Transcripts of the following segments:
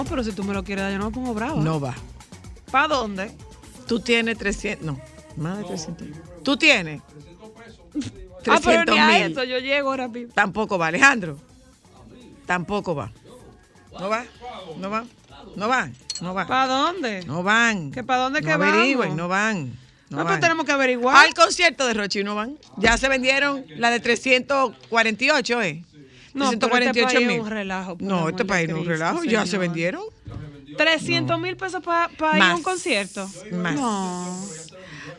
No, pero si tú me lo quieres dar, yo no me pongo brava. No va. ¿Para dónde? Tú tienes 300, no, más de 300. ¿Tú tienes? ah, pero 300 ni a mil. eso yo llego ahora mismo. Tampoco va, Alejandro. Tampoco va. No va, no va, no va, no va. ¿Para dónde? No van. ¿Que para dónde no que averigüen, no van. No, No, van. pero tenemos que averiguar. Al concierto de Rochi no van. Ya se vendieron la de 348, ¿eh? No, pero este 348 país es mil. un relajo, No, este país no es un relajo. Ya se vendieron. 300 mil pesos para ir a un concierto. Más. No.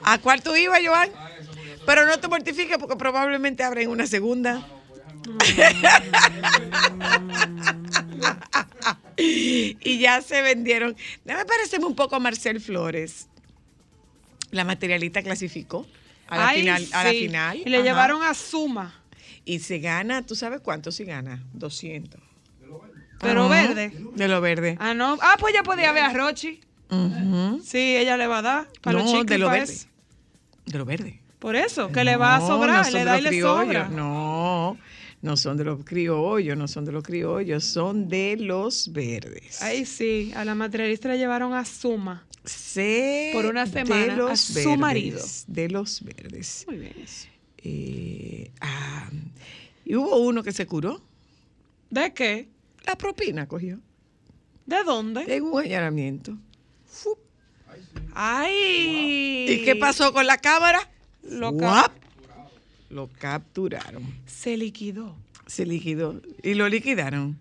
¿A cuál tú ibas, Joan? Pero no te mortifiques porque probablemente abren una segunda. y ya se vendieron. Déjame parecerme un poco a Marcel Flores. La materialista clasificó a la Ay, final. A la final. Y le Ajá. llevaron a Suma. Y se gana, ¿tú sabes cuánto se gana? 200. Pero Ajá. verde. De lo verde. Ah, no. Ah, pues ya podía ver a Rochi. Sí, ella le va a dar. Para los No, chicos de lo verde. eso. De lo verde. Por eso, que le va a sobrar, no le de da y le sobra. No, no son de los criollos, no son de los criollos, son de los verdes. Ahí sí, a la materialista le llevaron a Suma. Sé Por una semana de a los su verdes, marido. De los verdes. Muy bien. Eh, ah, y hubo uno que se curó. ¿De qué? La propina cogió. ¿De dónde? En un allanamiento. ¡Ay! ¿Y qué pasó con la cámara? Lo, cap- Lo capturaron. se liquidó. Se liquidó. Y lo liquidaron.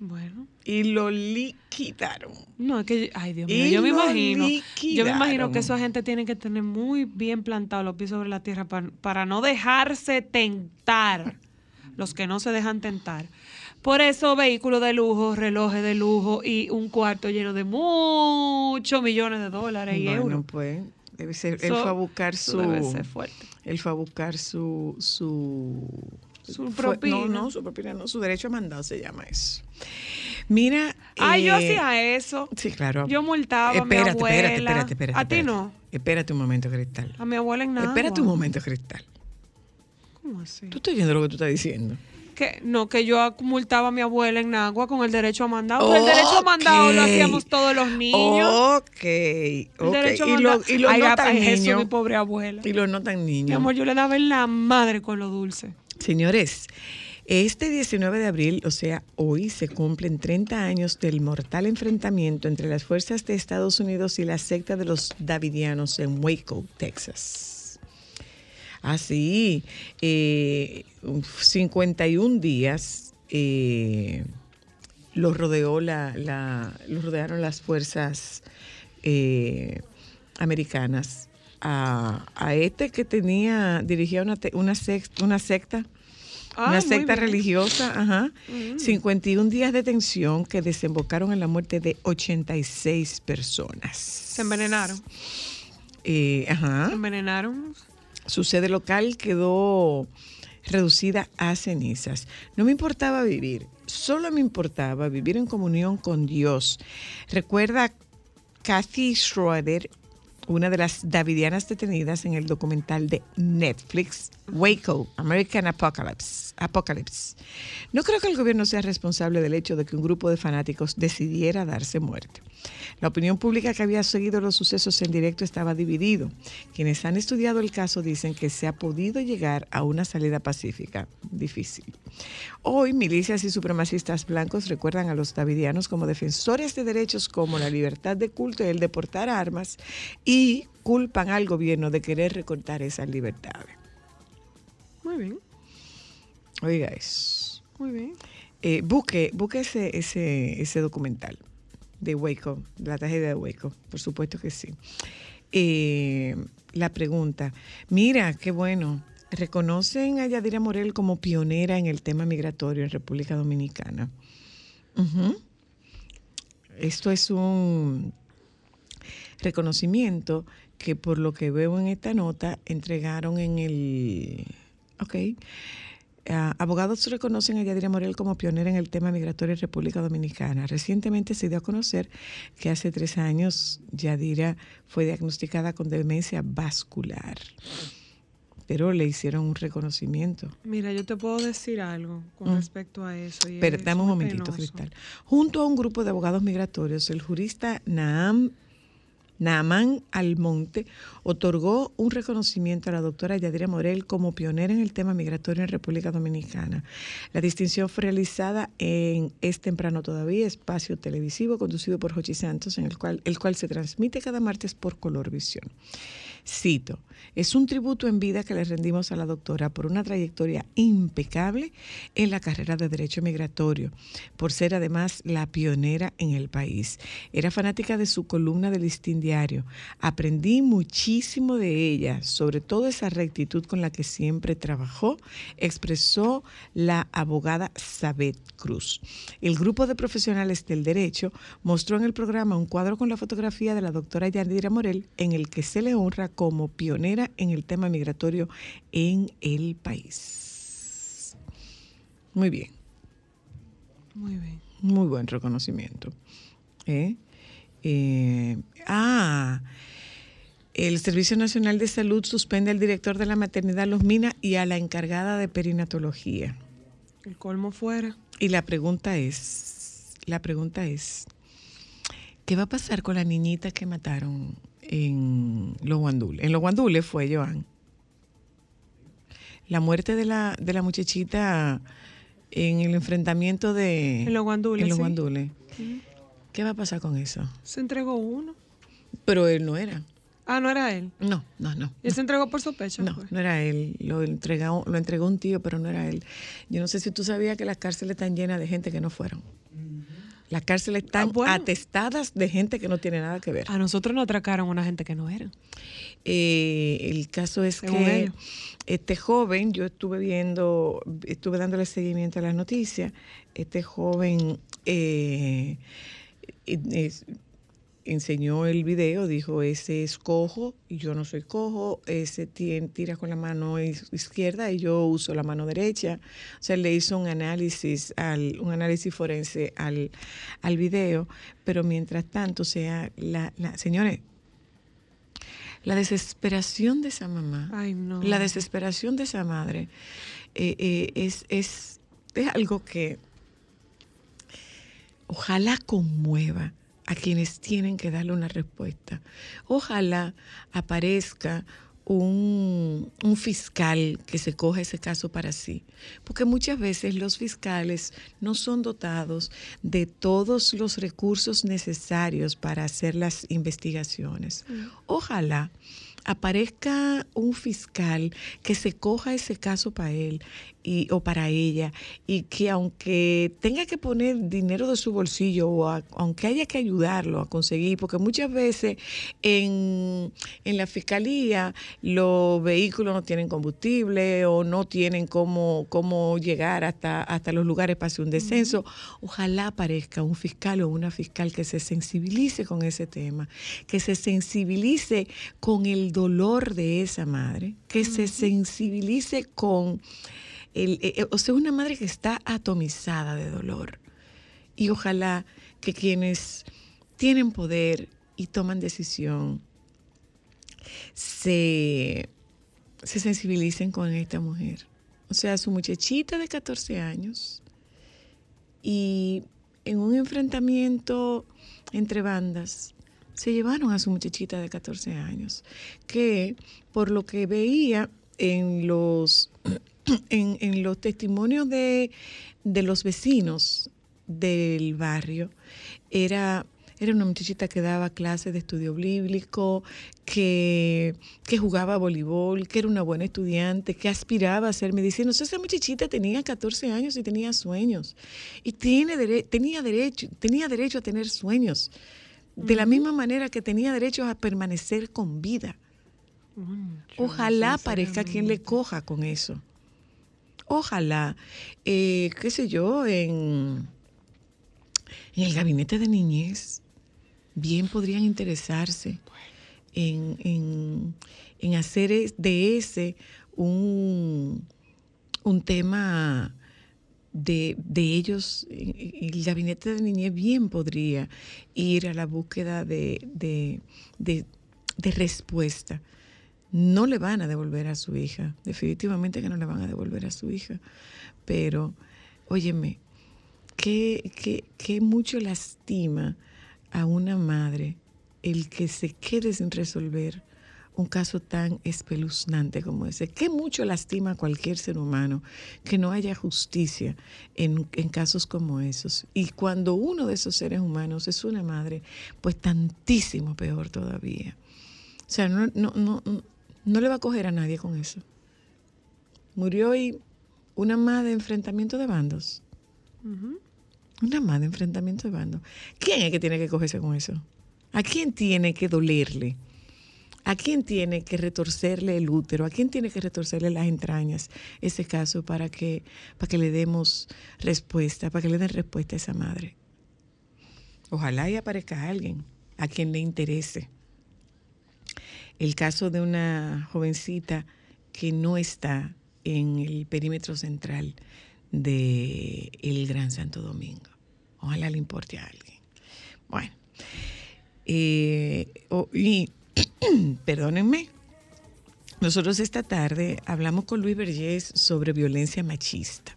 Bueno. Y lo liquidaron. No, es que, ay Dios mío, Y yo me imagino, yo me imagino que esa gente tiene que tener muy bien plantados los pies sobre la tierra para, para no dejarse tentar, los que no se dejan tentar. Por eso vehículos de lujo, relojes de lujo y un cuarto lleno de muchos millones de dólares y Bueno, euros. pues, debe ser, él fue a buscar su... debe ser fuerte. Él fue a buscar su... Su, Su fue- propina. no, no, su propina, no, su derecho a mandado se llama eso. Mira... Ay, yo eh, hacía eso. Sí, claro. Yo multaba a mi espérate, abuela. espérate, espérate, espérate. A ti espérate. no. Espérate un momento, Cristal. A mi abuela en nada. Espérate un momento, Cristal. ¿Cómo así? ¿Tú estás oyendo lo que tú estás diciendo? Que, no, que yo multaba a mi abuela en Nagua con el derecho a mandado. Porque El derecho a mandado lo hacíamos todos los niños. Ok, el ok. derecho a Y, mandado. lo, y los Ay, no tan Jesús, mi niños. pobre abuela. Y los no tan Mi niños. amor, yo le daba en la madre con lo dulce. Señores, este 19 de abril, o sea, hoy se cumplen 30 años del mortal enfrentamiento entre las fuerzas de Estados Unidos y la secta de los Davidianos en Waco, Texas. Así, eh, 51 días eh, los rodeó la, la- los rodearon las fuerzas eh, americanas a, a este que tenía dirigía una te- una, una secta Ah, una secta religiosa, ajá. Mm. 51 días de detención que desembocaron en la muerte de 86 personas. Se envenenaron. Eh, Se ajá. envenenaron. Su sede local quedó reducida a cenizas. No me importaba vivir, solo me importaba vivir en comunión con Dios. Recuerda Kathy Schroeder, una de las davidianas detenidas en el documental de Netflix, Waco, American Apocalypse. Apocalypse. No creo que el gobierno sea responsable del hecho de que un grupo de fanáticos decidiera darse muerte. La opinión pública que había seguido los sucesos en directo estaba dividido. Quienes han estudiado el caso dicen que se ha podido llegar a una salida pacífica. Difícil. Hoy, milicias y supremacistas blancos recuerdan a los davidianos como defensores de derechos como la libertad de culto y el de portar armas y culpan al gobierno de querer recortar esas libertades. Muy bien, Oiga eso. muy bien. Eh, busque busque ese, ese, ese documental de Waco, la tragedia de Waco, por supuesto que sí. Eh, la pregunta, mira, qué bueno, reconocen a Yadira Morel como pionera en el tema migratorio en República Dominicana. Ujú. Esto es un reconocimiento que por lo que veo en esta nota entregaron en el... Ok. Ah, abogados reconocen a Yadira Morel como pionera en el tema migratorio en República Dominicana. Recientemente se dio a conocer que hace tres años Yadira fue diagnosticada con demencia vascular. pero le hicieron un reconocimiento. Mira, yo te puedo decir algo con Mm. respecto a eso. y Pero es dame un momentito, penoso. Cristal. Junto a un grupo de abogados migratorios, el jurista Naam Naamán Almonte otorgó un reconocimiento a la doctora Yadira Morel como pionera en el tema migratorio en República Dominicana. La distinción fue realizada en Es Temprano Todavía, espacio televisivo conducido por Jochi Santos, en el cual, el cual se transmite cada martes por Color Visión. Cito, es un tributo en vida que le rendimos a la doctora por una trayectoria impecable en la carrera de Derecho Migratorio, por ser además la pionera en el país. Era fanática de su columna del Listín Diario. Aprendí muchísimo de ella, sobre todo esa rectitud con la que siempre trabajó, expresó la abogada Sabet Cruz. El grupo de profesionales del derecho mostró en el programa un cuadro con la fotografía de la doctora Yadira Morel en el que se le honra como pionera en el tema migratorio en el país. Muy bien, Muy bien. muy buen reconocimiento. ¿Eh? Eh, ah, el Servicio Nacional de Salud suspende al director de la maternidad Los Minas y a la encargada de perinatología. El colmo fuera. Y la pregunta es, la pregunta es, ¿qué va a pasar con la niñita que mataron en los guandules? En los guandules fue Joan. La muerte de la, de la muchachita en el enfrentamiento de... En los guandules, en los sí. guandules. ¿Qué va a pasar con eso? Se entregó uno. Pero él no era. Ah, no era él. No, no, no. Él se entregó por sospecha. No, fue. no era él. Lo entregó, lo entregó un tío, pero no era él. Yo no sé si tú sabías que las cárceles están llenas de gente que no fueron. Las cárceles están Ah, bueno. atestadas de gente que no tiene nada que ver. A nosotros nos atracaron una gente que no era. Eh, el caso es Según que ellos. este joven, yo estuve viendo, estuve dándole seguimiento a las noticias, este joven eh, eh, enseñó el video, dijo, ese es cojo y yo no soy cojo, ese tira con la mano izquierda y yo uso la mano derecha. O sea, le hizo un análisis, al, un análisis forense al, al video, pero mientras tanto, o sea, la, la, señores, la desesperación de esa mamá, Ay, no. la desesperación de esa madre, eh, eh, es, es, es algo que ojalá conmueva a quienes tienen que darle una respuesta. Ojalá aparezca un, un fiscal que se coja ese caso para sí, porque muchas veces los fiscales no son dotados de todos los recursos necesarios para hacer las investigaciones. Ojalá aparezca un fiscal que se coja ese caso para él y, o para ella y que aunque tenga que poner dinero de su bolsillo o a- aunque haya que ayudarlo a conseguir, porque muchas veces en, en la fiscalía los vehículos no tienen combustible o no tienen cómo, cómo llegar hasta, hasta los lugares para hacer un descenso, ojalá aparezca un fiscal o una fiscal que se sensibilice con ese tema, que se sensibilice con el dolor de esa madre, que se sensibilice con eh, eh, o sea, una madre que está atomizada de dolor. Y ojalá que quienes tienen poder y toman decisión se, se sensibilicen con esta mujer. O sea, su muchachita de 14 años y en un enfrentamiento entre bandas se llevaron a su muchachita de 14 años, que por lo que veía en los, en, en los testimonios de, de los vecinos del barrio, era, era una muchachita que daba clases de estudio bíblico, que, que jugaba voleibol, que era una buena estudiante, que aspiraba a ser medicina. O sea, esa muchachita tenía 14 años y tenía sueños. Y tiene dere- tenía, derecho, tenía derecho a tener sueños. De la misma manera que tenía derecho a permanecer con vida. Ojalá aparezca quien le coja con eso. Ojalá, eh, qué sé yo, en, el gabinete de niñez, bien podrían interesarse en, en- en hacer de ese un, un tema de, de ellos. El gabinete de niñez bien podría ir a la búsqueda de, de- de respuesta no le van a devolver a su hija, definitivamente que no le van a devolver a su hija, pero óyeme, qué, qué, qué mucho lastima a una madre el que se quede sin resolver un caso tan espeluznante como ese. Qué mucho lastima a cualquier ser humano que no haya justicia en, casos como esos. Y cuando uno de esos seres humanos es una madre, pues tantísimo peor todavía. O sea, no, no, no, no le va a coger a nadie con eso. Murió y una madre de enfrentamiento de bandos. Una madre de enfrentamiento de bandos. ¿Quién es que tiene que cogerse con eso? ¿A quién tiene que dolerle? ¿A quién tiene que retorcerle el útero? ¿A quién tiene que retorcerle las entrañas ese caso para que, para que le demos respuesta, para que le den respuesta a esa madre? Ojalá y aparezca alguien a quien le interese. El caso de una jovencita que no está en el perímetro central de el Gran Santo Domingo. Ojalá le importe a alguien. Bueno, eh, y perdónenme, nosotros esta tarde hablamos con Luis Vergés sobre violencia machista.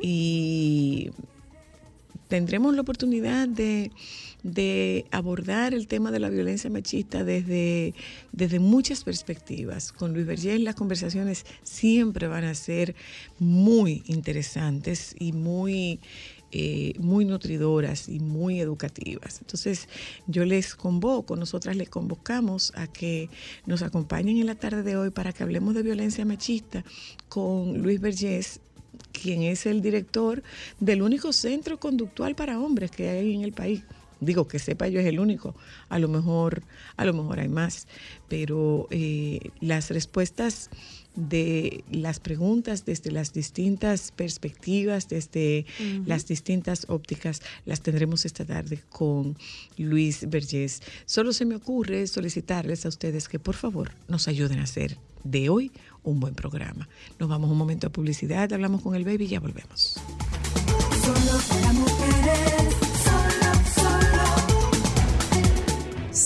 Y tendremos la oportunidad de, abordar el tema de la violencia machista desde, desde muchas perspectivas. Con Luis Vergés las conversaciones siempre van a ser muy interesantes y muy eh, muy nutridoras y muy educativas. Entonces yo les convoco, nosotras les convocamos a que nos acompañen en la tarde de hoy para que hablemos de violencia machista con Luis Vergés quien es el director del único centro conductual para hombres que hay en el país. Digo que sepa yo es el único, a lo mejor, a lo mejor hay más, pero eh, las respuestas de las preguntas desde las distintas perspectivas, desde las distintas ópticas, las tendremos esta tarde con Luis Vergés. Solo se me ocurre solicitarles a ustedes que por favor nos ayuden a hacer de hoy un buen programa. Nos vamos un momento a publicidad, hablamos con el baby y ya volvemos.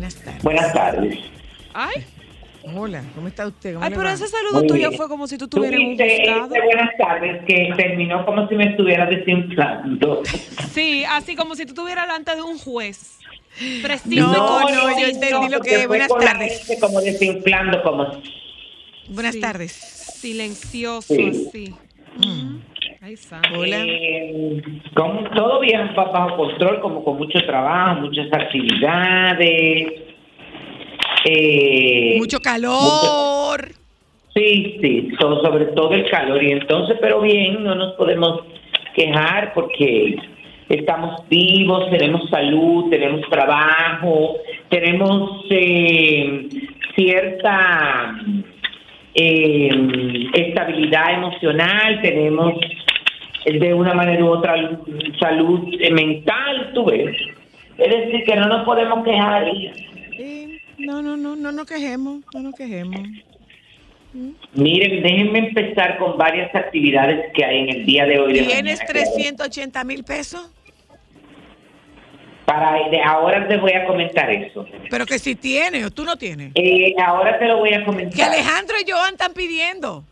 Buenas tardes. Buenas tardes. Ay. Hola, ¿cómo está usted? Ay, pero ese saludo tuyo fue como si tú tuvieras un buscado. buenas tardes, que terminó como si me estuviera desinflando. Sí, así como si tú estuvieras delante de un juez. Preciso. No, no, yo entendí lo que Buenas tardes. Como desinflando, como. Buenas tardes. Silencioso, sí. Mm. Hola. Eh, todo bien bajo control, como con mucho trabajo, muchas actividades. Eh, mucho calor. sí, sí, sobre todo el calor. Y entonces, pero bien, no nos podemos quejar porque estamos vivos, tenemos salud, tenemos trabajo, tenemos eh, cierta eh, estabilidad emocional, tenemos de una manera u otra salud mental, tú ves. Es decir, que no nos podemos quejar. no, no, no, no nos quejemos, no nos quejemos. Miren, déjenme empezar con varias actividades que hay en el día de hoy. ¿Tienes 380 mil pesos? Para ahora te voy a comentar eso. Pero que si tiene o tú no tienes. Eh, ahora te lo voy a comentar. Que Alejandro y Joan están pidiendo.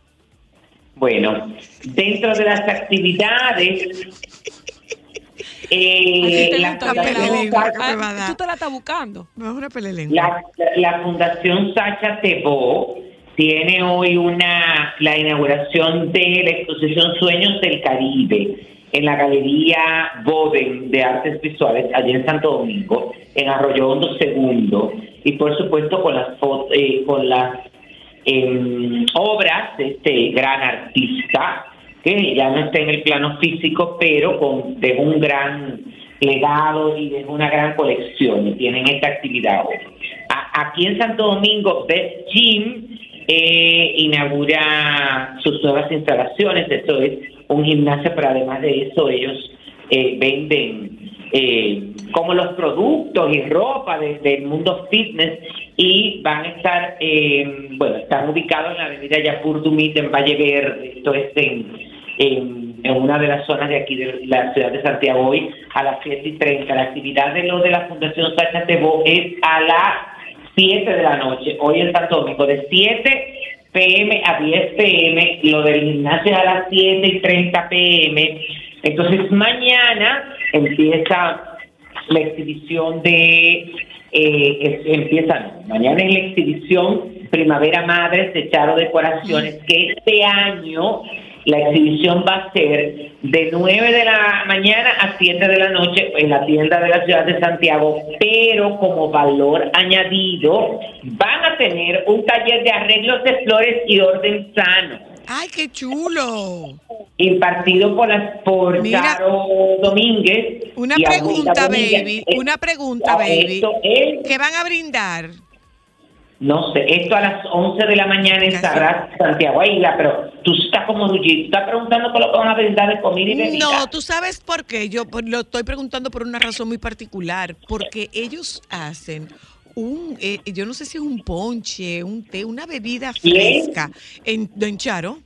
Bueno, dentro de las actividades, eh, la fundación ah, ¿Tú te la estás buscando? No, una la, la, Fundación Sacha Tebó tiene hoy una la inauguración de la exposición Sueños del Caribe en la Galería Boden de Artes Visuales, allí en Santo Domingo, en Arroyo Hondo Segundo, y por supuesto con las, eh, las obras de este gran artista, que ya no está en el plano físico, pero con, de un gran legado y de una gran colección y tienen esta actividad hoy. aquí en Santo Domingo, Best Gym eh, inaugura sus nuevas instalaciones, esto es un gimnasio, pero además de eso ellos eh, venden eh, como los productos y ropa del mundo fitness y van a estar, eh, bueno, están ubicados en la avenida Yapur Dumit en Valle Verde, esto es en, una de las zonas de aquí de la ciudad de Santiago hoy a las 7 y 30. La actividad de lo de la Fundación Sacha Tebo es a las 7 de la noche, hoy en Santo Domingo, de 7 pm a 10 pm, lo del gimnasio a las 7 y 30 pm. Entonces mañana empieza la exhibición de, eh, empieza, mañana es la exhibición Primavera Madres de Charo Decoraciones, que este año la exhibición va a ser de 9 de la mañana a 7 de la noche en la tienda de la ciudad de Santiago, pero como valor añadido van a tener un taller de arreglos de flores y orden sano. ¡Ay, qué chulo! Impartido por, las, por Caro Domínguez. Una pregunta, baby. Una pregunta, baby. ¿Qué van a brindar? No sé, esto a las 11 de la mañana en Sagrada Santiago Isla, pero tú estás como Luigi, estás preguntando por lo que van a brindar de comida y bebida. No, tú sabes por qué. Yo lo estoy preguntando por una razón muy particular, porque ellos hacen un, eh, yo no sé si es un ponche, un té, una bebida fresca en, en Charo.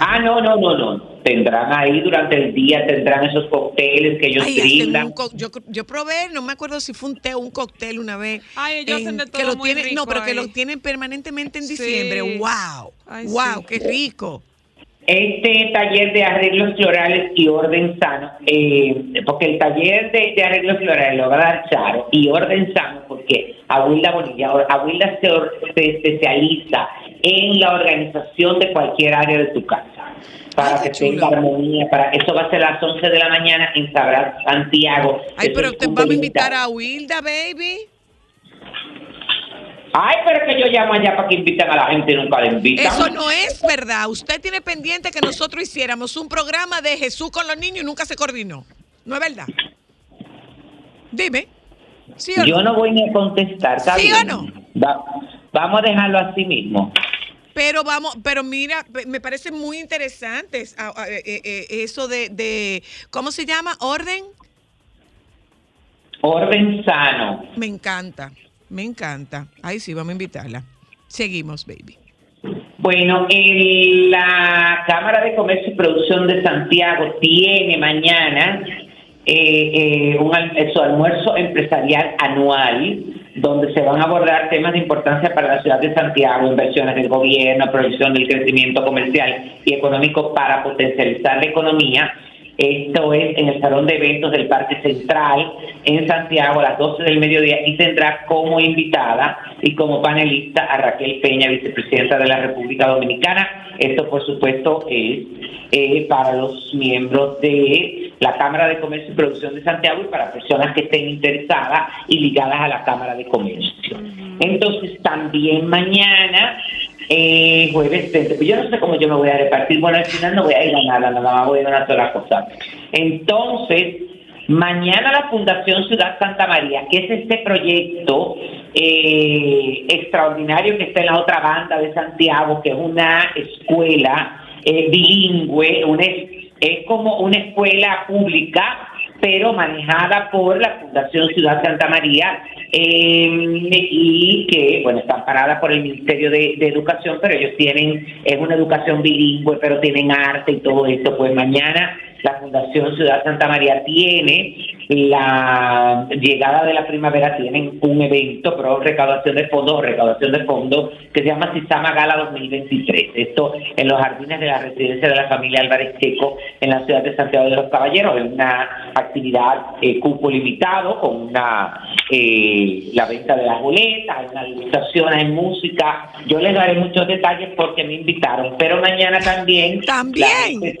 Ah, no, no, no, no. Tendrán ahí durante el día, tendrán esos cócteles que ellos brindan. yo, yo probé, no me acuerdo si fue un té o un cóctel una vez. Ay, ellos hacen de todo que lo muy tienen, No, pero que lo tienen permanentemente en diciembre. ¡Wow! ¡Wow! ¡Qué rico! Este taller de arreglos florales y orden sano, eh, porque el taller de, arreglos florales lo va a dar Charo y orden sano, porque Abuela Bonilla, Abuela se, se especializa en la organización de cualquier área de tu casa para que tenga armonía, para eso va a ser a las 11 de la mañana en Sabrás Santiago. Ay, pero te vamos a invitar a Wilda, baby. Ay, pero que yo llamo allá para que inviten a la gente y nunca le invitan. Eso no es verdad. Usted tiene pendiente que nosotros hiciéramos un programa de Jesús con los niños y nunca se coordinó. ¿No es verdad? Dime. yo no? voy ni a contestar. ¿Sí o no? vamos a dejarlo así mismo. Pero vamos, pero mira, me parece muy interesante eh, eh, eh, eso de, de, ¿cómo se llama? ¿Orden? Orden sano. Me encanta. Me encanta. Ay, sí, vamos a invitarla. Seguimos, baby. Bueno, la Cámara de Comercio y Producción de Santiago tiene mañana eh, eh, un, su almuerzo empresarial anual donde se van a abordar temas de importancia para la ciudad de Santiago, inversiones del gobierno, proyección del crecimiento comercial y económico para potencializar la economía esto es en el Salón de Eventos del Parque Central en Santiago a las 12 del mediodía y tendrá como invitada y como panelista a Raquel Peña, vicepresidenta de la República Dominicana. Esto, por supuesto, es eh, para los miembros de la Cámara de Comercio y Producción de Santiago y para personas que estén interesadas y ligadas a la Cámara de Comercio. Entonces, también mañana eh, jueves 30. Pues yo no sé cómo yo me voy a repartir. Bueno, al final no voy a ir a nada, nada más voy a ir a una sola cosa. Entonces, mañana la Fundación Ciudad Santa María, que es este proyecto eh, extraordinario que está en la otra banda de Santiago, que es una escuela eh, bilingüe, una, es como una escuela pública pero manejada por la Fundación Ciudad Santa María em, y que, bueno, están paradas por el Ministerio de, Educación, pero ellos tienen, es una educación bilingüe, pero tienen arte y todo esto. Pues mañana la Fundación Ciudad Santa María tiene la llegada de la primavera, tienen un evento, pero recaudación de fondos, recaudación de fondos, que se llama Sistema Gala 2023. Esto en los jardines de la residencia de la familia Álvarez Checo en la ciudad de Santiago de los Caballeros. Es una actividad eh, cupo limitado con una eh, la venta de las boletas, hay una degustación, hay música. Yo les daré muchos detalles porque me invitaron, pero mañana también. También.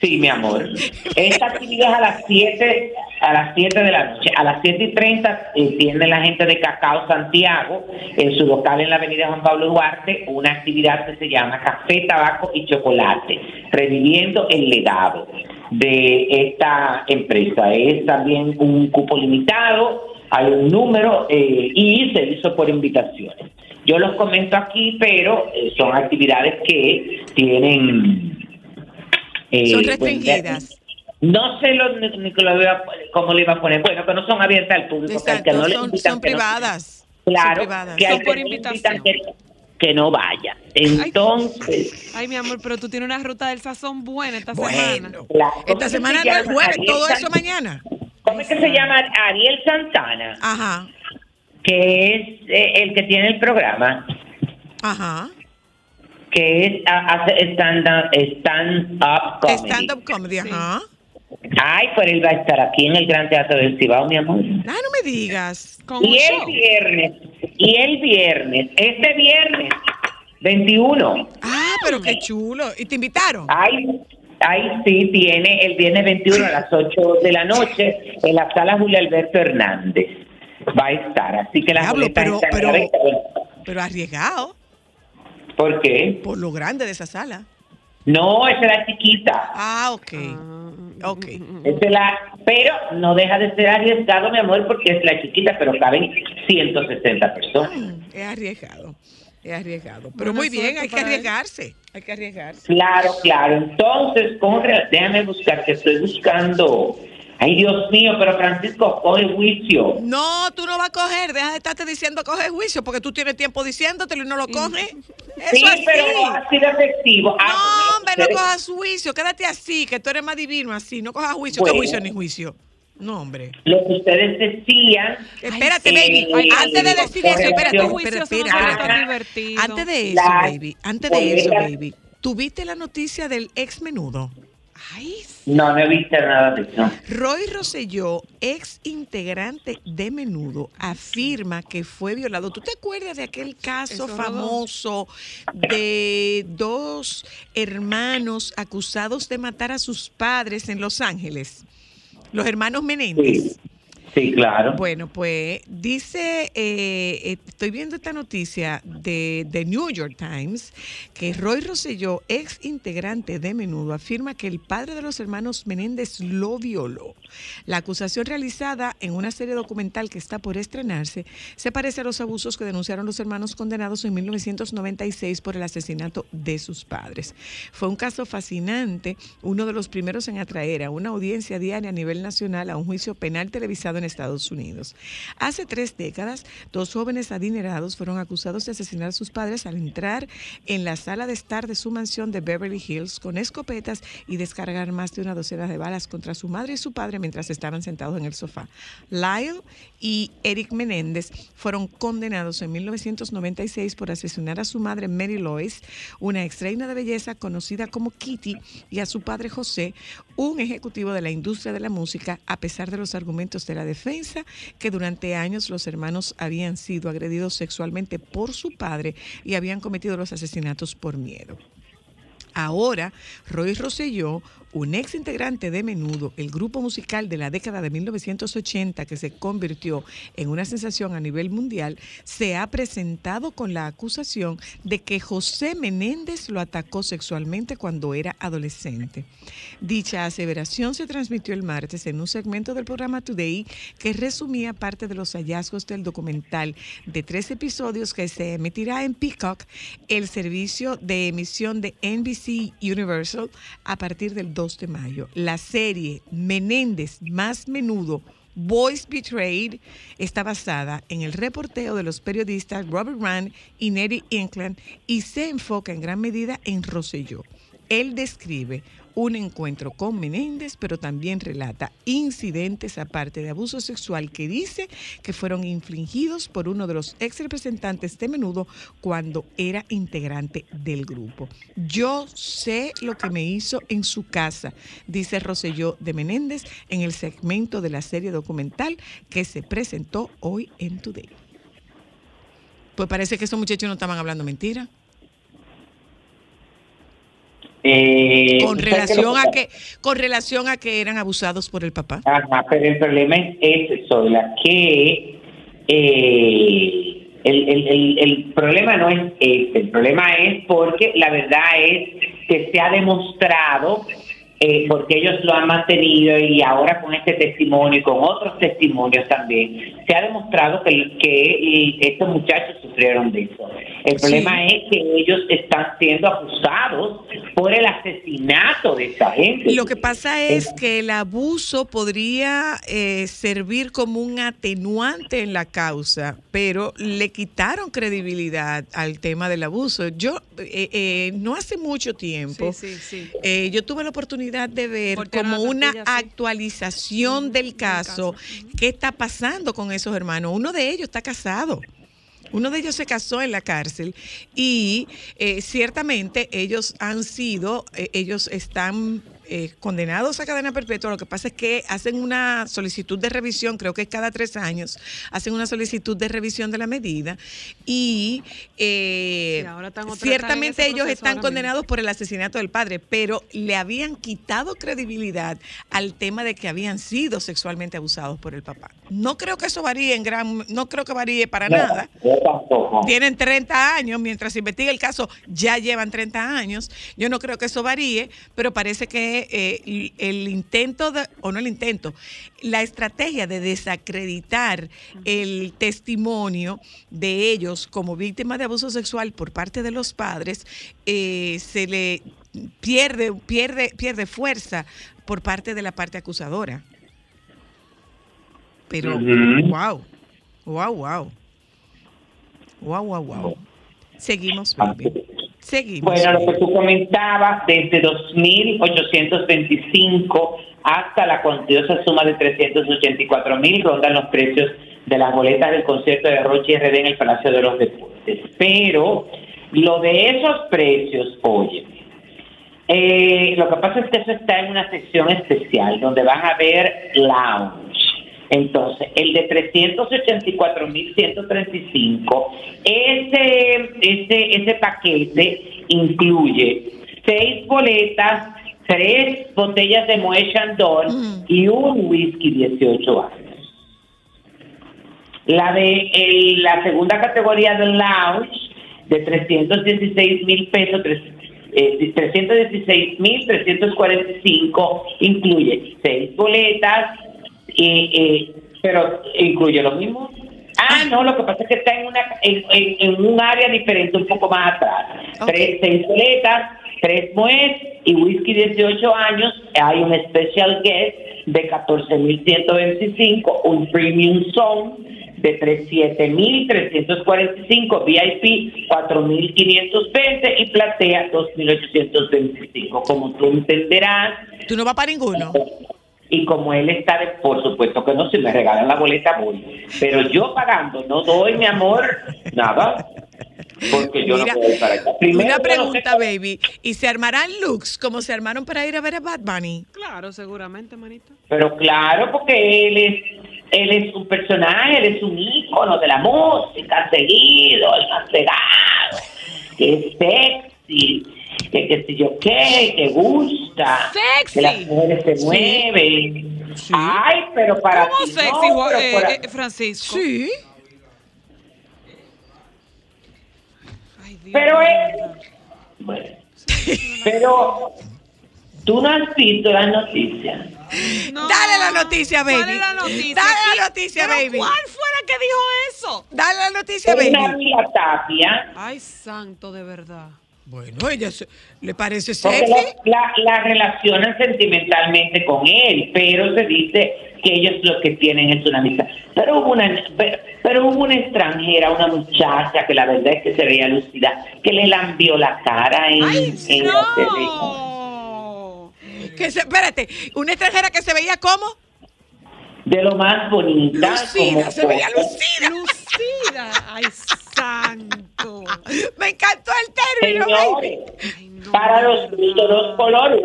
Sí, mi amor. Esta actividad es a las 7 a las 7 de la noche. A las 7 y 30 entiende la gente de Cacao Santiago, en su local en la avenida Juan Pablo Duarte, una actividad que se llama Café, Tabaco y Chocolate, reviviendo el legado. de esta empresa. Es también un cupo limitado, hay un número eh, y se hizo por invitaciones. Yo los comento aquí, pero eh, son actividades que tienen... eh, son restringidas. No sé lo, ni, ni lo iba a- cómo le iba a poner. Bueno, que no son abiertas al público. que al que Exacto, no le son, invitan, son que no- privadas. Claro, son privadas. que al por invitación. que, que no vaya. Entonces, Ay, mi amor, pero tú tienes una ruta del sazón buena esta Bueno, semana. la- ¿cómo esta semana se no es jueves, Ariel todo eso mañana. ¿Cómo es que se llama? Ariel Santana, Ajá, que es eh, el que tiene el programa, ajá. Que es hace stand-up stand up comedy. Stand-up comedy, ajá. Ay, pero él va a estar aquí en el Gran Teatro del Cibao, mi amor. Ah, no me digas. Con Y el show. viernes, y el viernes, este viernes, 21. Ah, pero qué chulo. ¿Y te invitaron? Ay, ay, sí, tiene el viernes 21 a las 8 de la noche en la sala Julio Alberto Hernández. Va a estar, así que las Diablo, pero- pero- la. Pero arriesgado ¿Por qué? por lo grande de esa sala. No, esa es la chiquita. Ah, ok. Ah, Ok. Esa es la, pero no deja de ser arriesgado, mi amor, porque es la chiquita, pero caben 160 personas. Mm, Es arriesgado. Es arriesgado. Pero Buena muy bien, hay que arriesgarse. Hay que arriesgarse. Claro, claro. Entonces, con re- déjame buscar, que estoy buscando. Ay, Dios mío, pero Francisco, coge juicio. No, tú no vas a coger. Deja de estarte diciendo coge juicio porque tú tienes tiempo diciéndotelo y no lo coges. Eso Sí, así. pero no ha sido efectivo. Ah, No, hombre, no cojas juicio. Quédate así, que tú eres más divino así. No cojas juicio. Bueno. ¿Qué juicio ni juicio? No, hombre. Lo que ustedes decían. Espérate, baby. antes de decir eso, espérate, Juicio. Antes de eso, La baby, antes de eso, baby, ¿tuviste la noticia del ex menudo? Ay, No, no he visto nada de eso. Roy Rosselló, ex integrante de Menudo, afirma que fue violado. ¿Tú te acuerdas de aquel caso famoso de dos hermanos acusados de matar a sus padres en Los Ángeles? Los hermanos Menéndez. Sí, sí claro. Bueno, pues dice, eh, eh, estoy viendo esta noticia de The New York Times, que Roy Rosselló, ex integrante de Menudo, afirma que el padre de los hermanos Menéndez lo violó. La acusación realizada en una serie documental que está por estrenarse se parece a los abusos que denunciaron los hermanos condenados en 1996 por el asesinato de sus padres. Fue un caso fascinante, uno de los primeros en atraer a una audiencia diaria a nivel nacional a un juicio penal televisado en Estados Unidos. Hace tres décadas, dos jóvenes adinerados fueron acusados de asesinar a sus padres al entrar en la sala de estar de su mansión de Beverly Hills con escopetas y descargar más de una docena de balas contra su madre y su padre mientras estaban sentados en el sofá. Lyle y Eric Menéndez fueron condenados en 1996 por asesinar a su madre Mary Lois, una ex reina de belleza conocida como Kitty, y a su padre José, un ejecutivo de la industria de la música, a pesar de los argumentos de la defensa que durante años los hermanos habían sido agredidos sexualmente por su padre y habían cometido los asesinatos por miedo. Ahora, Roy Rosselló, un ex integrante de Menudo, el grupo musical de la década de 1980 que se convirtió en una sensación a nivel mundial, se ha presentado con la acusación de que José Menéndez lo atacó sexualmente cuando era adolescente. Dicha aseveración se transmitió el martes en un segmento del programa Today que resumía parte de los hallazgos del documental de tres episodios que se emitirá en Peacock, el servicio de emisión de NBC Universal, a partir del 2 de mayo. La serie Menéndez más menudo. Voice Betrayed está basada en el reporteo de los periodistas Robert Rand y Nettie Inkland y se enfoca en gran medida en Rosselló. Él describe un encuentro con Menéndez, pero también relata incidentes aparte de abuso sexual que dice que fueron infligidos por uno de los ex representantes de Menudo cuando era integrante del grupo. Yo sé lo que me hizo en su casa, dice Rosselló de Menéndez en el segmento de la serie documental que se presentó hoy en Today. Pues parece que esos muchachos no estaban hablando mentira. Eh, Con ¿usted qué relación a que, con relación a que eran abusados por el papá. Ajá, pero el problema es ese, Zoila, que eh, el, el, el, el problema no es ese, el problema es porque la verdad es que se ha demostrado eh, porque ellos lo han mantenido y ahora con este testimonio y con otros testimonios también, se ha demostrado que, que estos muchachos sufrieron de eso. El problema es que ellos están siendo acusados por el asesinato de esa gente. Lo que pasa es que el abuso podría eh, servir como un atenuante en la causa, pero le quitaron credibilidad al tema del abuso. Yo, eh, eh, no hace mucho tiempo, yo tuve la oportunidad de ver como una actualización del caso, qué está pasando con esos hermanos. Uno de ellos está casado. Uno de ellos se casó en la cárcel y eh, ciertamente ellos han sido, eh, ellos están eh, condenados a cadena perpetua, lo que pasa es que hacen una solicitud de revisión, creo que es cada tres años, hacen una solicitud de revisión de la medida y eh, ciertamente ellos están condenados por el asesinato del padre, pero le habían quitado credibilidad al tema de que habían sido sexualmente abusados por el papá. No creo que eso varíe en gran, no creo que varíe para nada. Tienen 30 años, mientras se investiga el caso ya llevan 30 años. Yo no creo que eso varíe, pero parece que eh, el intento, de, o no el intento, la estrategia de desacreditar el testimonio de ellos como víctimas de abuso sexual por parte de los padres, eh, se le pierde, pierde, pierde fuerza por parte de la parte acusadora. Pero, wow, wow, wow. Wow, wow, wow. Seguimos, baby. Bueno, lo que tú comentabas, desde 2.825 hasta la cuantiosa suma de 384 mil rondan los precios de las boletas del concierto de Roche RD en el Palacio de los Deportes. Pero lo de esos precios, oye, eh, lo que pasa es que eso está en una sección especial donde van a ver lounge entonces, el de 384.135, ese, ese, ese paquete incluye seis boletas, tres botellas de Moet Chandon y un whisky 18 años. La de la segunda categoría del lounge de 316 mil pesos, 316 mil 345 incluye seis boletas, y, pero incluye lo mismo. Ah, no, lo que pasa es que está en, una, en, un área diferente, un poco más atrás. Tres, seis boletas, tres mues y whisky 18 años. Hay un special guest de 14.125, un premium zone de 7.345, VIP 4.520 y platea 2.825. Como tú entenderás. ¿Tú no vas para ninguno? Y como él está, de, por supuesto que no, si me regalan la boleta voy. Pero yo pagando no doy, mi amor, nada. Porque yo no puedo estar allá. Primero, una pregunta, baby. ¿Y se armarán looks como se armaron para ir a ver a Bad Bunny? Claro, seguramente, manita. Pero claro, porque él es él es un personaje, él es un ícono de la música, seguido, el más pegado, que es sexy que qué sé yo qué, que gusta, que las mujeres se mueven. Ay, pero para ¿Cómo sexy, no, pero eh, eh, Francisco? Sí. Ay, Dios pero es... Bueno, pero tú no has visto las noticias. No, Dale la noticia, baby. Dale la noticia. Dale la noticia, baby. ¿Cuál fue la que dijo eso? Dale la noticia, baby. Una Tapia. Ay, santo, de verdad. Bueno, ella le parece sexy. La, la, relacionan sentimentalmente con él, pero se dice que ellos lo que tienen es una amistad. Pero hubo una, pero, hubo una extranjera, una muchacha que la verdad es que se veía lucida, que le lambió la cara en, Ay, en no. Que se, espérate, una extranjera que se veía como de lo más bonita. Lucida, se veía lucida. Lucida. Ay, santo. Me encantó el término. para los, los colores,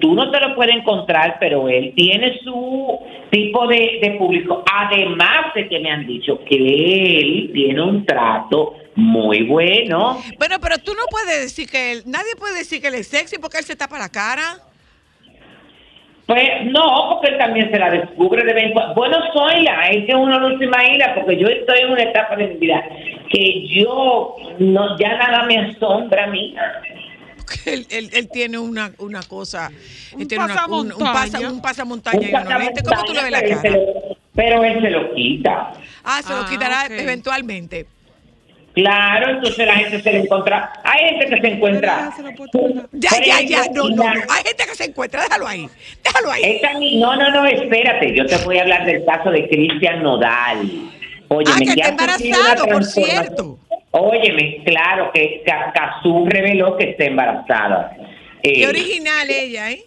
tú no te lo puedes encontrar, pero él tiene su tipo de, de público. Además de que me han dicho que él tiene un trato muy bueno. Bueno, pero tú no puedes decir que él, nadie puede decir que él es sexy porque él se tapa la cara. Pues no, porque él también se la descubre de vez en cuando. Bueno, soy la, es que uno no se imagina, porque yo estoy en una etapa de mi vida que yo no ya nada me asombra a mí. él, él- él tiene una, una cosa, él Un tiene una- un, un pasa- pasamontaña. un pasamontaña. ¿Cómo tú le ves la pero él se cara? lo- Pero él se lo quita. Ah, se lo Ah, quitará eventualmente. Claro, entonces la gente se le encuentra. Hay gente que se encuentra. Ya. Ya, ya, No, no, no. Hay gente que se encuentra. Déjalo ahí. Déjalo ahí. Esta no, no, no, espérate. Yo te voy a hablar del caso de Cristian Nodal. Óyeme, Ah, que ya está embarazado, por cierto. Óyeme, claro que Ca- Cazú reveló que está embarazada. Eh, Qué original ella, ¿eh?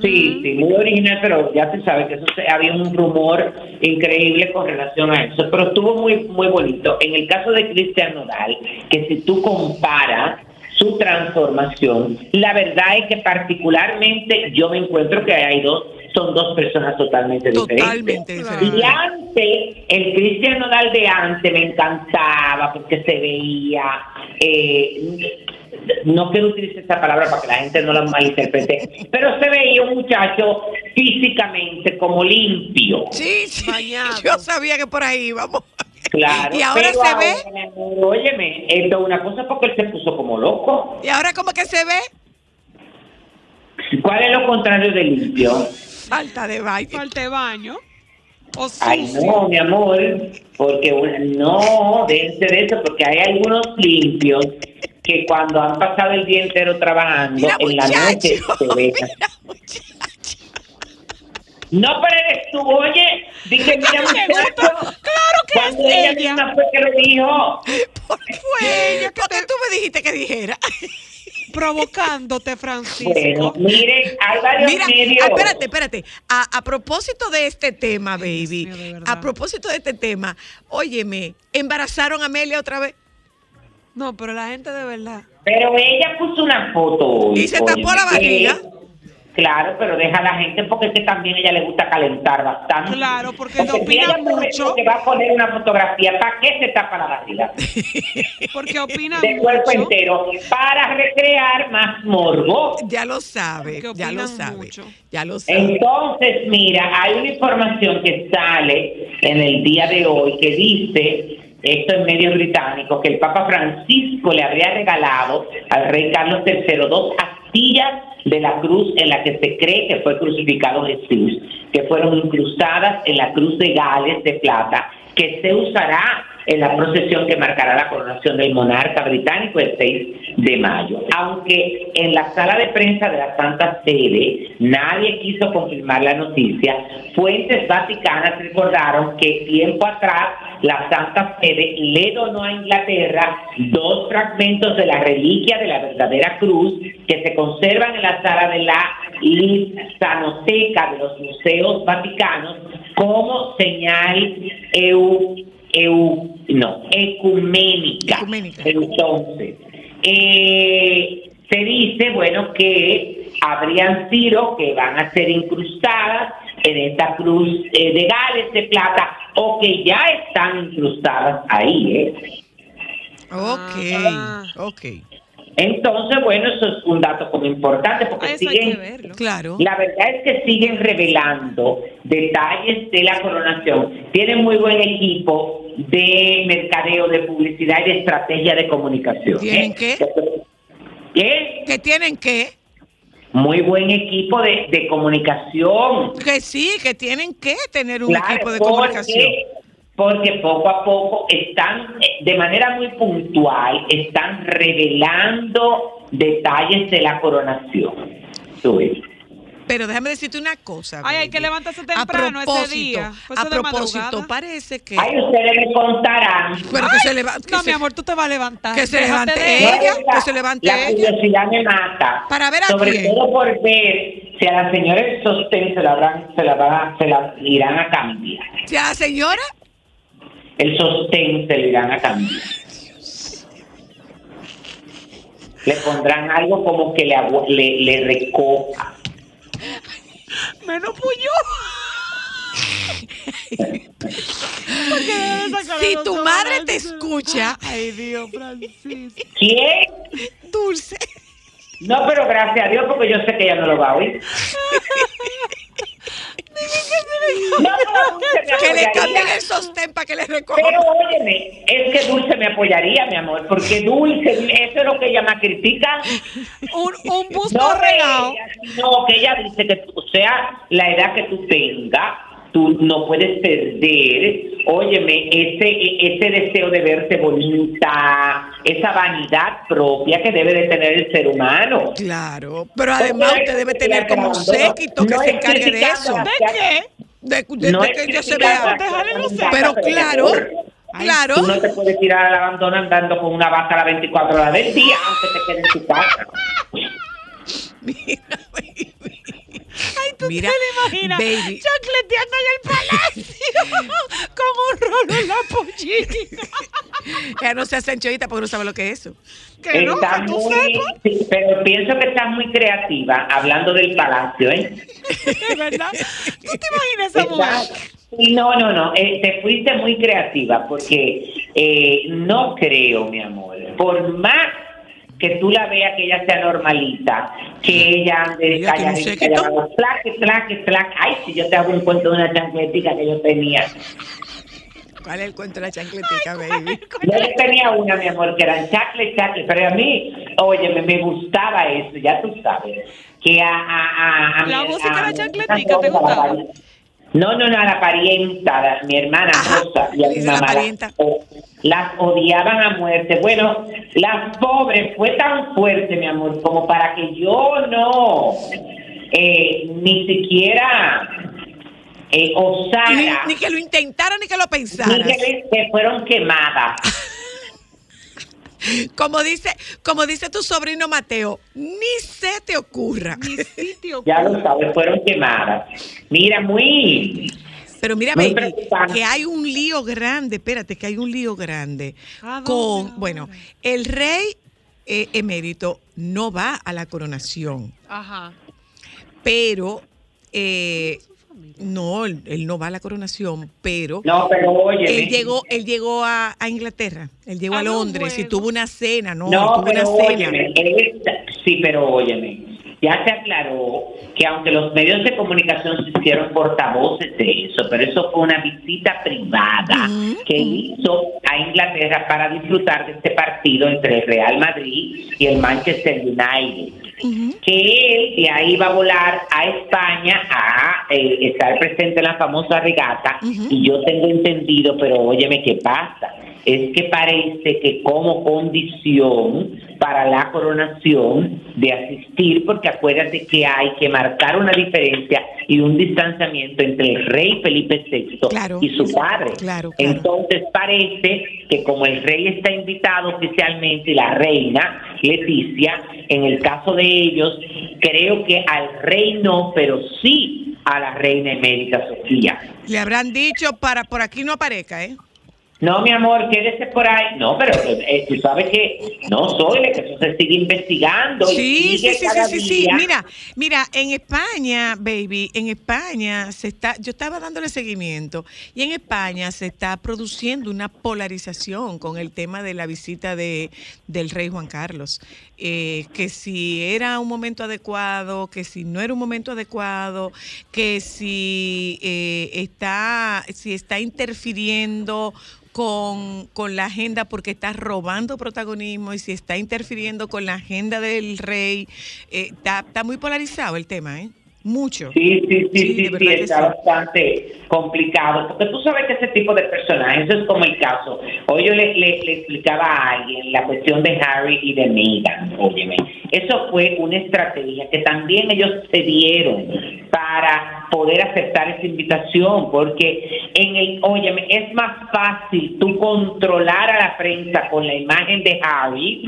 Sí, sí, muy original, pero ya se sabe que eso se- había un rumor increíble con relación a eso, pero estuvo muy muy bonito. En el caso de Cristian Nodal, que si tú comparas su transformación, la verdad es que particularmente yo me encuentro que hay dos, son dos personas totalmente diferentes. Totalmente Claro. diferente. Y antes, el Cristian Nodal de antes me encantaba porque se veía, eh, no quiero utilizar esta palabra para que la gente no la malinterprete, pero se veía un muchacho físicamente como limpio. Sí, sí. Bañado. Yo sabía que por ahí íbamos. Claro. Y ahora pero se ve. mi amor, Óyeme, esto es una cosa porque él se puso como loco. Y ahora como que se ve ¿Cuál es lo contrario de limpio? falta de baile. Falta de baño. O Ay, no, mi amor, porque una- no, déjense de eso, porque hay algunos limpios que cuando han pasado el día entero trabajando, Mira, en la noche se muchacho. No, pero eres tú, oye, dije, mira, Me muchacho. Claro que cuando es ella ella. misma fue que lo dijo. ¿Por qué? Fue ella que ¿Por qué tú me dijiste que dijera? Provocándote, Francisco. Bueno, miren, hay varios Mira, medios. espérate, espérate. A, a propósito de este tema, baby, verdad. a propósito de este tema, óyeme, embarazaron a Amelia otra vez No, pero la gente de verdad. Pero ella puso una foto hoy. Y se tapó la barriga. Claro, pero deja a la gente porque es que también a ella le gusta calentar bastante. Claro, porque si opina ella mucho. que va a poner una fotografía, ¿para qué se tapa la barriga? Porque opinan De cuerpo mucho. entero, para recrear más morbo. ya lo sabe, ya lo sabe, mucho. ya lo sabe. Entonces, mira, hay una información que sale en el día de hoy que dice, esto en medios británicos, que el Papa Francisco le habría regalado al rey Carlos III dos astillas de la cruz en la que se cree que fue crucificado Jesús, que fueron incrustadas en la cruz de Gales de plata, que se usará en la procesión que marcará la coronación del monarca británico el 6 de mayo. Aunque en la sala de prensa de la Santa Sede nadie quiso confirmar la noticia, fuentes vaticanas recordaron que tiempo atrás la Santa Sede le donó a Inglaterra dos fragmentos de la reliquia de la verdadera cruz que se conservan en la sala de la Lizanoteca de los museos vaticanos como señal eu, eu, no, ecuménica. Ecuménica. Entonces, eh, se dice, bueno, que habrían sido que van a ser incrustadas en esta cruz eh, de Gales de plata o que ya están incrustadas ahí, ¿eh? Ok, Ah. ok. Entonces, bueno, eso es un dato como importante porque siguen, verlo. Claro. la verdad es que siguen revelando detalles de la coronación. Tienen muy buen equipo de mercadeo, de publicidad y de estrategia de comunicación. ¿Tienen qué? ¿Qué? ¿Que tienen que? Muy buen equipo de, de comunicación. Que sí, que tienen que tener un Claro, equipo de porque- comunicación. Porque poco a poco están, de manera muy puntual, están revelando detalles de la coronación. Tú ves. Pero déjame decirte una cosa. Ay, hay que levantarse A temprano ese día. Pues a propósito, parece que. Ay, ustedes me contarán. Pero que se levante. No, mi amor, tú te vas a levantar. que se levante ella. ella. que se levante La ella. curiosidad me mata. Para ver a Sobre quién. todo por ver si a la señora del sostén se la, habrán- se la, van a- se la irán a cambiar. Ya, señora. El sostén se le irán a cambiar. Le pondrán algo como que le, le, le recoja. Menos sacar Si tu madre te escucha, Ay, Dios, Francisco. ¿Quién? dulce. No, pero gracias a Dios porque yo sé que ella no lo va a oír. No, Que le cambien el sostén para que le recojan. Pero óyeme, es que Dulce me apoyaría, mi amor, porque Dulce, eso es lo que ella me critica. Un, un busto No regado. sino que ella dice que, o sea, la edad que tú tengas, tú no puedes perder, óyeme, ese, ese deseo de verse bonita, esa vanidad propia que debe de tener el ser humano. Claro, pero además usted debe tener como un séquito que No se encargue de eso. ¿De qué? De, de- No de que ella se vea. Pero claro, claro. Tú no te puedes tirar al abandono andando con una bata a las 24 horas del día, aunque te quede en tu casa. Mira. Ay, tú Mira, te lo imaginas. baby. Chancleteando en el palacio. con un rolo en la pollita. Ella no se hace anchoita porque no sabe lo que es eso. Que no, Está que tú muy, sepas. sí, pero pienso que estás muy creativa hablando del palacio, ¿eh? Verdad. ¿Tú te imaginas esa mujer? No, no, no, eh, te fuiste muy creativa porque eh, no creo, mi amor, por más que tú la veas que ella sea normalita, que ella ande calladita, flaque, flaque, flaque. Ay, si yo te hago un cuento de una chancletica que yo tenía. ¿Cuál es el cuento de la chancletica, baby? Yo le tenía una, mi amor, que eran chacle, chacle, pero a mí, oye, me, me gustaba eso, ya tú sabes, que a... a, a, a La mi- música de la chancletica, ¿te gustaba? No, no, no, la parienta, mi hermana Rosa y a mi la mamá. parienta. Las, odiaban a muerte. Bueno, las pobres fue tan fuerte, mi amor, como para que yo no, eh, ni siquiera eh, osara... Ni, ni que lo intentara ni que lo ni pensara. que, que fueron quemadas. Como dice, como dice tu sobrino Mateo, ni se te ocurra. Mi sitio. Ya lo sabes, fueron quemadas. Mira, muy... Pero mira, Muy baby, que hay un lío grande, espérate, que hay un lío grande ¿A dónde con, ahora? bueno, el rey eh, emérito no va a la coronación, Ajá. pero eh, no, él, él no va a la coronación, pero No, pero oye. él llegó, él llegó a, a Inglaterra, él llegó a Ah, no, Londres y tuvo una cena, no, No, tuvo pero una cena. óyeme, él- sí, pero óyeme, ya se aclaró que aunque los medios de comunicación se hicieron portavoces de eso, pero eso fue una visita privada que hizo a Inglaterra para disfrutar de este partido entre el Real Madrid y el Manchester United. Que él de ahí va a volar a España a eh, estar presente en la famosa regata y yo tengo entendido, pero óyeme qué pasa, es que parece que como condición para la coronación de asistir, porque acuérdate que hay que marcar una diferencia y un distanciamiento entre el rey Felipe VI Claro. y su padre. Claro, claro. Entonces parece que como el rey está invitado oficialmente y la reina Leticia, en el caso de ellos, creo que al rey no, pero sí a la reina emérita Sofía. Le habrán dicho para por aquí no aparezca, ¿eh? No, mi amor, quédese por ahí. No, pero eh, tú sabes que no soy, que eso se sigue investigando. Sí, sí, sigue sí, sí, cada sí, sí. día. Mira, mira, en España, baby, en España se está, yo estaba dándole seguimiento y en España se está produciendo una polarización con el tema de la visita de del rey Juan Carlos, Eh, que si era un momento adecuado, que si no era un momento adecuado, que si eh, está, si está interfiriendo con, con la agenda porque está robando protagonismo y si está interfiriendo con la agenda del rey. Eh, está, está muy polarizado el tema, ¿eh? Mucho. Sí, sí, sí, Sí, está bastante complicado, porque tú sabes que ese tipo de personajes, eso es como el caso. Hoy yo le, le- le explicaba a alguien la cuestión de Harry y de Meghan, óyeme, eso fue una estrategia que también ellos se dieron para poder aceptar esa invitación, porque en el, óyeme, es más fácil tú controlar a la prensa con la imagen de Harry,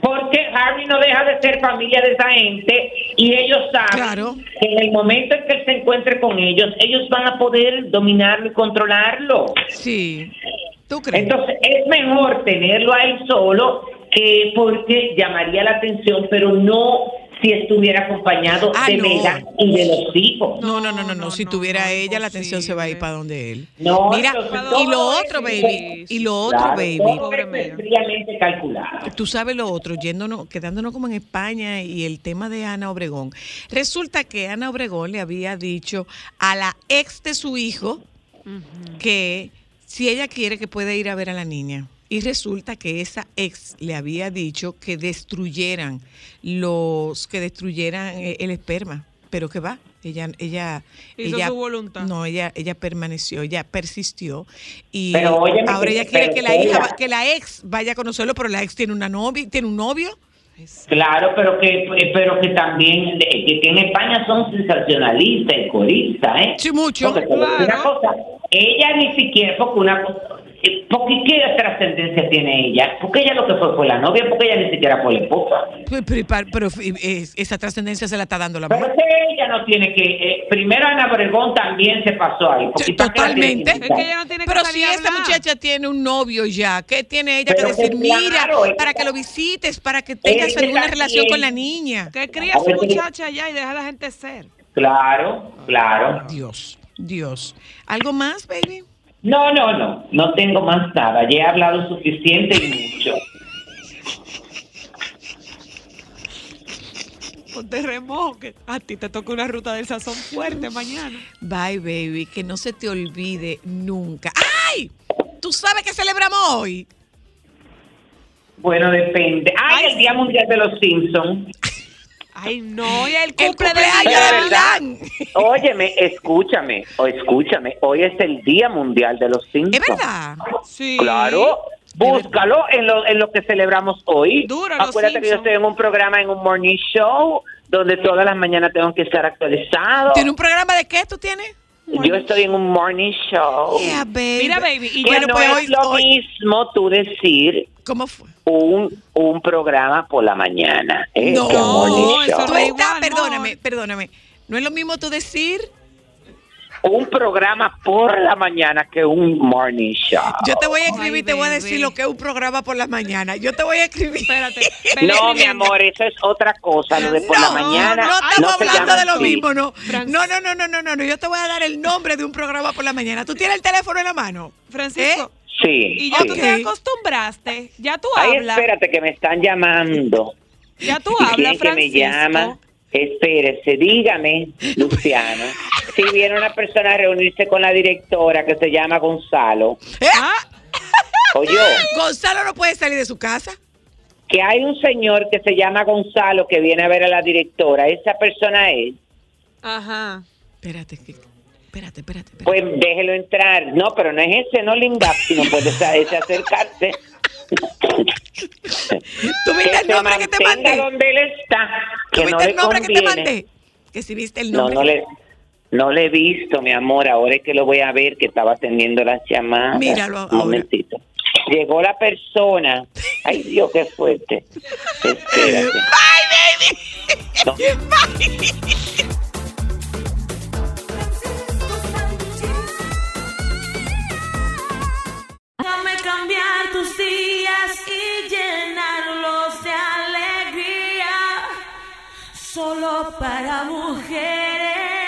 porque Harry no deja de ser familia de esa gente y ellos saben Claro. que en el momento en que él se encuentre con ellos, ellos van a poder dominarlo y controlarlo. Sí. ¿Tú crees? Entonces, es mejor tenerlo a él solo que porque llamaría la atención, pero no si estuviera acompañado Ah, de no. Y de los hijos. no, no, no, no, No, Si tuviera no, ella, la atención se va a ir para donde él. No, Mira, y lo otro, baby, y lo otro, Claro, baby. todo calculado. Tú sabes lo otro, yéndonos, quedándonos como en España y el tema de Ana Obregón. Resulta que Ana Obregón le había dicho a la ex de su hijo que si ella quiere que puede ir a ver a la niña. Y resulta que esa ex le había dicho que destruyeran los, que destruyeran eh, el esperma. Pero que va, ella, ella, Hizo ella su voluntad. no, ella, ella permaneció, ella persistió y Pero, óyeme, ahora ella quiere que la hija, ella- va- que la ex vaya a conocerlo, pero la ex tiene una novia, tiene un novio. Claro, pero que pero que también que, en España son sensacionalistas y coristas, ¿eh? Sí, mucho. Porque Claro. una cosa, ella ni siquiera, porque una cosa, porque ¿qué trascendencia tiene ella? Porque ella lo que fue fue la novia, porque ella ni siquiera fue la esposa. Pero, pero- pero, esa trascendencia se la está dando la Pero mujer. es que ella no tiene que, eh, primero Ana Obregón también se pasó ahí. porque Sí, ¿para qué la tiene totalmente. que Es que ella no tiene que Pero si a esa hablar. muchacha tiene un novio ya, ¿qué tiene ella Pero que decir? Mira, para que lo visites, para que tengas alguna relación con la niña. Que cría a su muchacha allá y deja a la gente ser. Claro, claro. Dios, Dios. ¿Algo más, baby? No, no, no, no tengo más nada. Ya he hablado suficiente y mucho. Ponte remojo, que a ti te toca una ruta del sazón fuerte mañana. Bye, baby. Que no se te olvide nunca. ¡Ay! ¿Tú sabes que celebramos hoy? Bueno, depende. ¡Ay, el Día Mundial de los Simpsons! Ay, no, y el El cumple de cumpleaños de ¿verdad? Milán. Óyeme, escúchame, o escúchame. Hoy es el Día Mundial de los Simpsons. ¿Es verdad? Sí. Claro. Búscalo en lo, en lo que celebramos hoy. Duro, los Acuérdate que yo estoy en un programa, en un morning show, donde todas las mañanas tengo que estar actualizado. ¿Tiene un programa de qué tú tienes? Yo estoy en un morning show. Yeah, baby. Mira, baby, y Bueno, no pues es hoy- lo hoy- mismo tú decir ¿Cómo fue? un, un programa por la mañana. ¿eh? No, eso estás, igual, perdóname, perdóname. No es lo mismo tú decir, Un programa por la mañana que un morning show. yo te voy a escribir, Ay, te voy a decir lo que es un programa por la mañana. Yo te voy a escribir. Espérate. No, mi amor, eso es otra cosa. Lo de por no, la mañana. no estamos se hablando de lo así. mismo, no. No, no, no, no, no, no, no. Yo te voy a dar el nombre de un programa por la mañana. ¿Tú tienes el teléfono en la mano? Francisco, Sí. y ya sí. tú te acostumbraste. Ya tú Ay, hablas. espérate, que me están llamando. Ya tú ¿Y hablas, quién que me Francisco. llama? Espérese, dígame, Luciano. Si viene una persona a reunirse con la directora que se llama Gonzalo, Ah, oye, Gonzalo no puede salir de su casa. que hay un señor que se llama Gonzalo que viene a ver a la directora, esa persona es, ajá. Espérate, que- espérate, espérate. espérate. pues déjelo entrar. No, pero no es ese, no Linda, si no puede acercarse. ¿Tú viste el nombre que te mandé? donde él está, ¿Tú que viste no le el nombre que te conviene. mandé? Que si viste el No, nombre. no le, no le he visto, mi amor. Ahora es que lo voy a ver, que estaba atendiendo las llamadas. Míralo Un ahora. momentito. Llegó la persona. Ay, Dios, qué fuerte. Espérate. No. Déjame cambiar tus días y llenarlos de alegría. Solo para mujeres.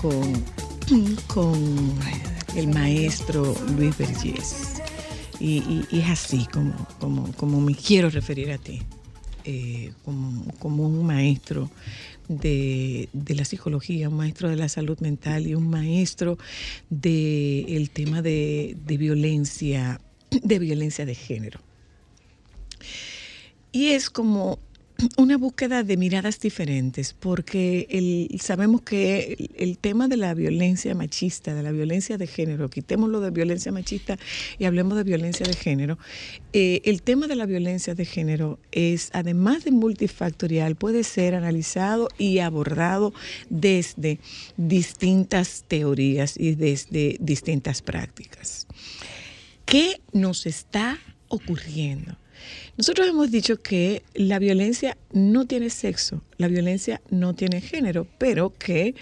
Con, con el maestro Luis Vergés. Y, es así como, como, como me quiero referir a ti, eh, como, como un maestro de, de la psicología, un maestro de la salud mental y un maestro del tema de, de violencia, de violencia de género. Y es como una búsqueda de miradas diferentes, porque el- sabemos que el, tema de la violencia machista, de la violencia de género, quitémoslo de violencia machista y hablemos de violencia de género, eh, el tema de la violencia de género es, además de multifactorial, puede ser analizado y abordado desde distintas teorías y desde distintas prácticas. ¿Qué nos está ocurriendo? Nosotros hemos dicho que la violencia no tiene sexo, la violencia no tiene género, pero que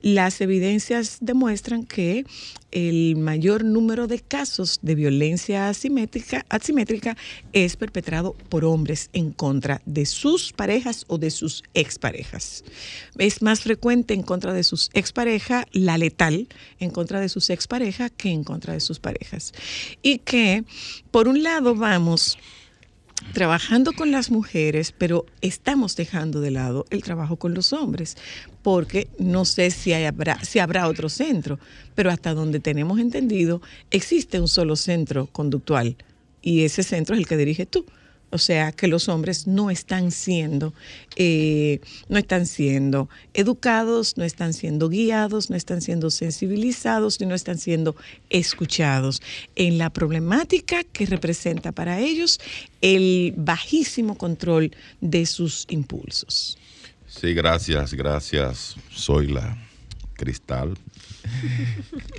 las evidencias demuestran que el mayor número de casos de violencia asimétrica, es perpetrado por hombres en contra de sus parejas o de sus exparejas. Es más frecuente en contra de sus exparejas, la letal en contra de sus exparejas que en contra de sus parejas. Y que, por un lado, vamos trabajando con las mujeres, pero estamos dejando de lado el trabajo con los hombres, porque no sé si habrá, si habrá otro centro, pero hasta donde tenemos entendido, existe un solo centro conductual y ese centro es el que dirige tú. O sea que los hombres no están siendo, eh, no están siendo educados, no están siendo guiados, no están siendo sensibilizados y no están siendo escuchados en la problemática que representa para ellos el bajísimo control de sus impulsos. Sí, gracias, gracias. Soy la Cristal.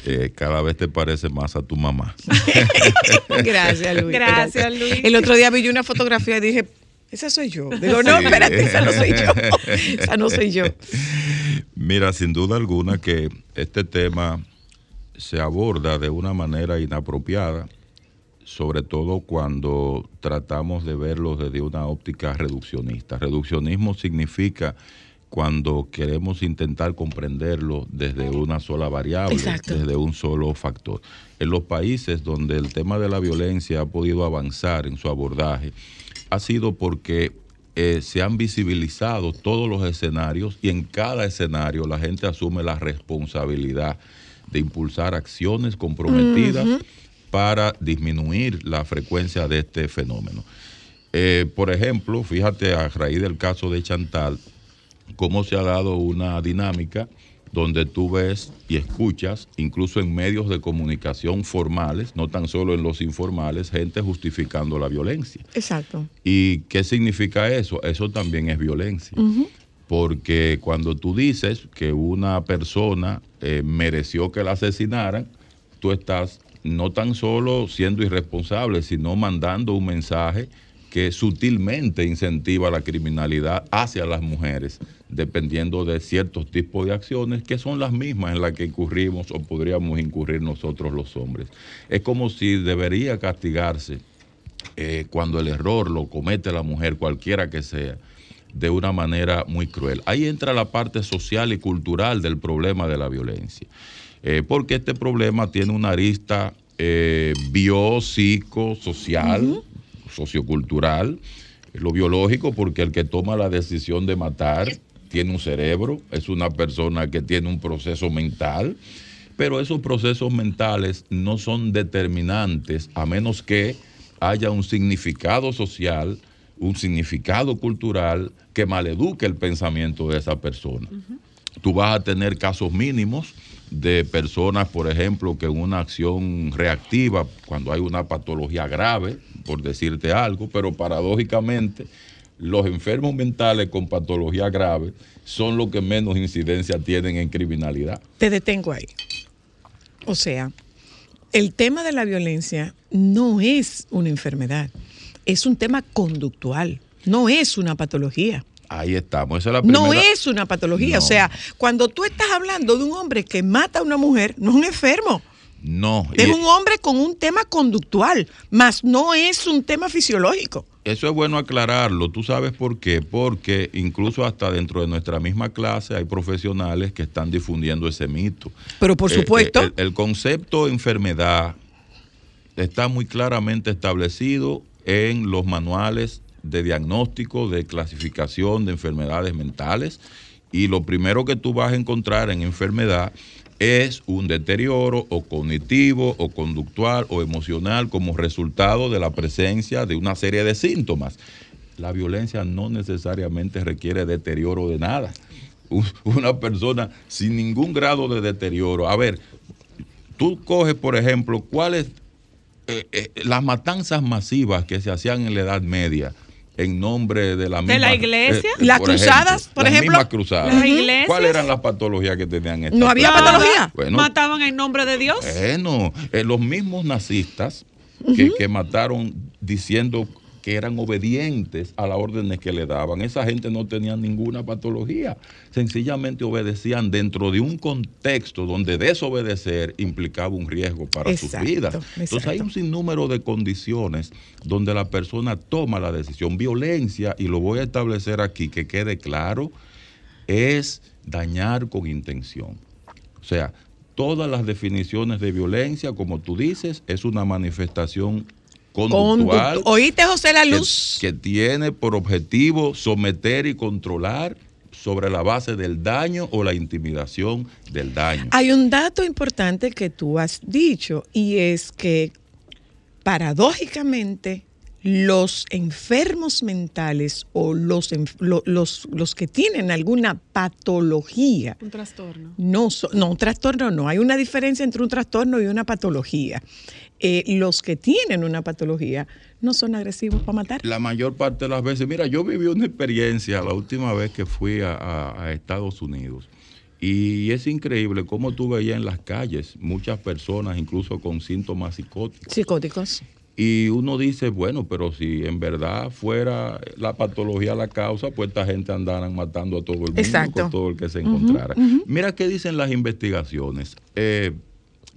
Eh, cada vez te parece más a tu mamá. Gracias, Luis. Gracias, Luis. El otro día vi yo una fotografía y dije, esa soy yo. Digo, no, Sí. espérate, esa no soy yo. Esa no soy yo. Mira, sin duda alguna que este tema se aborda de una manera inapropiada, sobre todo cuando tratamos de verlo desde una óptica reduccionista. Reduccionismo significa cuando queremos intentar comprenderlo desde una sola variable, Exacto. desde un solo factor. En los países donde el tema de la violencia ha podido avanzar en su abordaje, ha sido porque eh, se han visibilizado todos los escenarios y en cada escenario la gente asume la responsabilidad de impulsar acciones comprometidas para disminuir la frecuencia de este fenómeno. Eh, por ejemplo, fíjate a raíz del caso de Chantal, cómo se ha dado una dinámica donde tú ves y escuchas, incluso en medios de comunicación formales, no tan solo en los informales, gente justificando la violencia. Exacto. ¿Y qué significa eso? Eso también es violencia. Porque cuando tú dices que una persona eh, mereció que la asesinaran, tú estás no tan solo siendo irresponsable, sino mandando un mensaje que sutilmente incentiva la criminalidad hacia las mujeres, dependiendo de ciertos tipos de acciones que son las mismas en las que incurrimos o podríamos incurrir nosotros los hombres. Es como si debería castigarse eh, cuando el error lo comete la mujer, cualquiera que sea, de una manera muy cruel. Ahí entra la parte social y cultural del problema de la violencia, Eh, porque este problema tiene una arista eh, biopsicosocial, sociocultural, lo biológico, porque el que toma la decisión de matar tiene un cerebro, es una persona que tiene un proceso mental, pero esos procesos mentales no son determinantes a menos que haya un significado social, un significado cultural que maleduque el pensamiento de esa persona. Tú vas a tener casos mínimos de personas, por ejemplo, que en una acción reactiva, cuando hay una patología grave, por decirte algo, pero paradójicamente los enfermos mentales con patología grave son los que menos incidencia tienen en criminalidad. Te detengo ahí. O sea, el tema de la violencia no es una enfermedad, es un tema conductual, no es una patología. Ahí estamos. Esa es la primera. No es una patología. No. O sea, cuando tú estás hablando de un hombre que mata a una mujer, no es un enfermo. No. Es y un hombre con un tema conductual, más no es un tema fisiológico. Eso es bueno aclararlo. ¿Tú sabes por qué? Porque incluso hasta dentro de nuestra misma clase hay profesionales que están difundiendo ese mito. Pero por Eh, supuesto, eh, el, el concepto enfermedad está muy claramente establecido en los manuales de diagnóstico, de clasificación de enfermedades mentales. Y lo primero que tú vas a encontrar en enfermedad es un deterioro o cognitivo o conductual o emocional como resultado de la presencia de una serie de síntomas. La violencia no necesariamente requiere deterioro de nada. Una persona sin ningún grado de deterioro. A ver, tú coges, por ejemplo, cuáles eh, eh, las matanzas masivas que se hacían en la Edad Media en nombre de la misma la iglesia? Las cruzadas, por las ejemplo. mismas cruzadas. Las iglesias. ¿Cuáles eran las patologías que tenían estas No había personas? patología. Bueno, Mataban en nombre de Dios. bueno, eh, los mismos nazistas que, que mataron diciendo que eran obedientes a las órdenes que le daban. Esa gente no tenía ninguna patología, sencillamente obedecían dentro de un contexto donde desobedecer implicaba un riesgo para sus vidas. Entonces hay un sinnúmero de condiciones donde la persona toma la decisión. Violencia, y lo voy a establecer aquí, que quede claro, es dañar con intención. O sea, todas las definiciones de violencia, como tú dices, es una manifestación conductual ¿Oíste, José La que, Luz? que tiene por objetivo someter y controlar sobre la base del daño o la intimidación del daño. Hay un dato importante que tú has dicho y es que paradójicamente los enfermos mentales o los, los, los que tienen alguna patología Un trastorno. no, so- no, un trastorno no. Hay una diferencia entre un trastorno y una patología. Eh, los que tienen una patología no son agresivos para matar. La mayor parte de las veces, mira, yo viví una experiencia la última vez que fui a, a- a Estados Unidos y es increíble cómo tú veías en las calles muchas personas incluso con síntomas psicóticos. Psicóticos. Y uno dice, bueno, pero si en verdad fuera la patología la causa, pues esta gente andaran matando a todo el mundo, Exacto. con todo el que se encontrara. Mira qué dicen las investigaciones. Eh,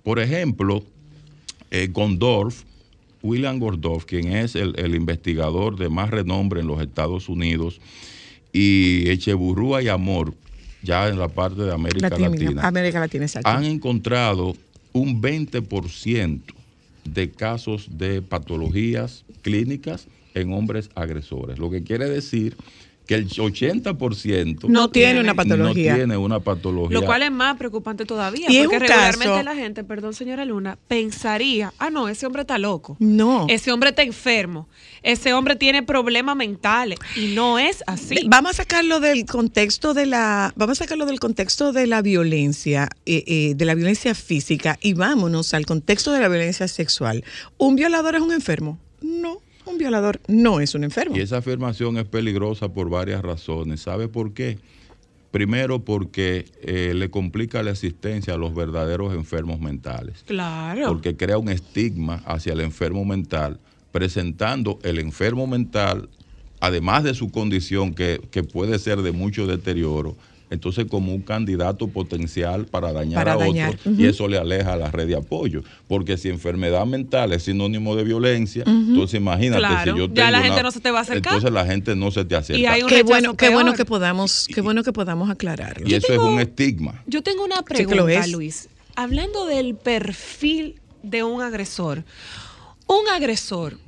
por ejemplo, eh, Gondorf, William Gordorf, quien es el, el investigador de más renombre en los Estados Unidos, y Echeburrúa y Amor, ya en la parte de América Latina, Latina, América Latina, han encontrado un 20% de casos de patologías clínicas en hombres agresores. Lo que quiere decir que el 80% no tiene una patología. no tiene una patología. Lo cual es más preocupante todavía, Y es porque un regularmente caso- la gente, perdón señora Luna, pensaría, ah no, ese hombre está loco. No. Ese hombre está enfermo. Ese hombre tiene problemas mentales. Y no es así. Vamos a sacarlo del contexto de la, vamos a sacarlo del contexto de la violencia, eh, eh, de la violencia física y vámonos al contexto de la violencia sexual. ¿Un violador es un enfermo? No, un violador no es un enfermo. Y esa afirmación es peligrosa por varias razones. ¿Sabe por qué? Primero porque eh, le complica la existencia a los verdaderos enfermos mentales. Claro. porque crea un estigma hacia el enfermo mental, presentando el enfermo mental, además de su condición que, que puede ser de mucho deterioro, entonces como un candidato potencial para dañar Para a dañar, otro y eso le aleja a la red de apoyo, porque si enfermedad mental es sinónimo de violencia, entonces imagínate Claro, si yo ya tengo la una- gente no se te va a acercar. Entonces la gente no se te acerca. Y hay un Qué bueno, qué bueno que podamos, qué bueno que podamos aclararlo. y eso tengo- es un estigma. Yo tengo una pregunta, es. Luis. Hablando del perfil de un agresor. Un agresor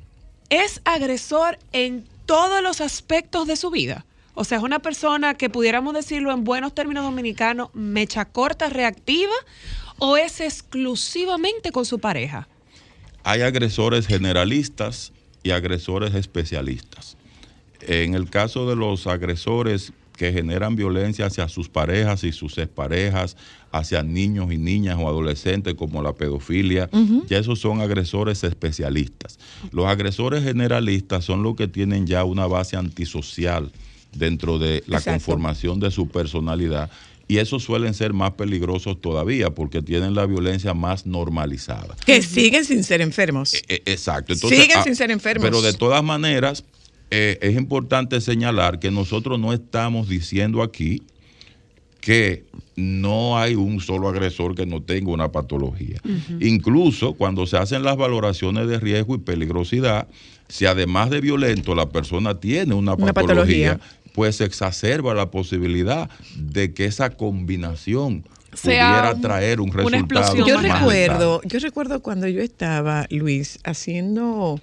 es agresor en todos los aspectos de su vida. O sea, es una persona que pudiéramos decirlo en buenos términos dominicanos, mecha corta, reactiva, o es exclusivamente con su pareja. hay agresores generalistas y agresores especialistas. En el caso de los agresores que generan violencia hacia sus parejas y sus exparejas, hacia niños y niñas o adolescentes como la pedofilia, ya esos son agresores especialistas. Los agresores generalistas son los que tienen ya una base antisocial dentro de la Exacto. conformación de su personalidad y esos suelen ser más peligrosos todavía porque tienen la violencia más normalizada. Que siguen sin ser enfermos. Eh, eh, Exacto. Siguen ah, sin ser enfermos. Pero de todas maneras, eh, es importante señalar que nosotros no estamos diciendo aquí que no hay un solo agresor que no tenga una patología. Incluso cuando se hacen las valoraciones de riesgo y peligrosidad, si además de violento la persona tiene una patología. Pues se exacerba la posibilidad de que esa combinación Sea pudiera un- traer un una resultado. explosión Yo más recuerdo, yo recuerdo cuando yo estaba, Luis, haciendo,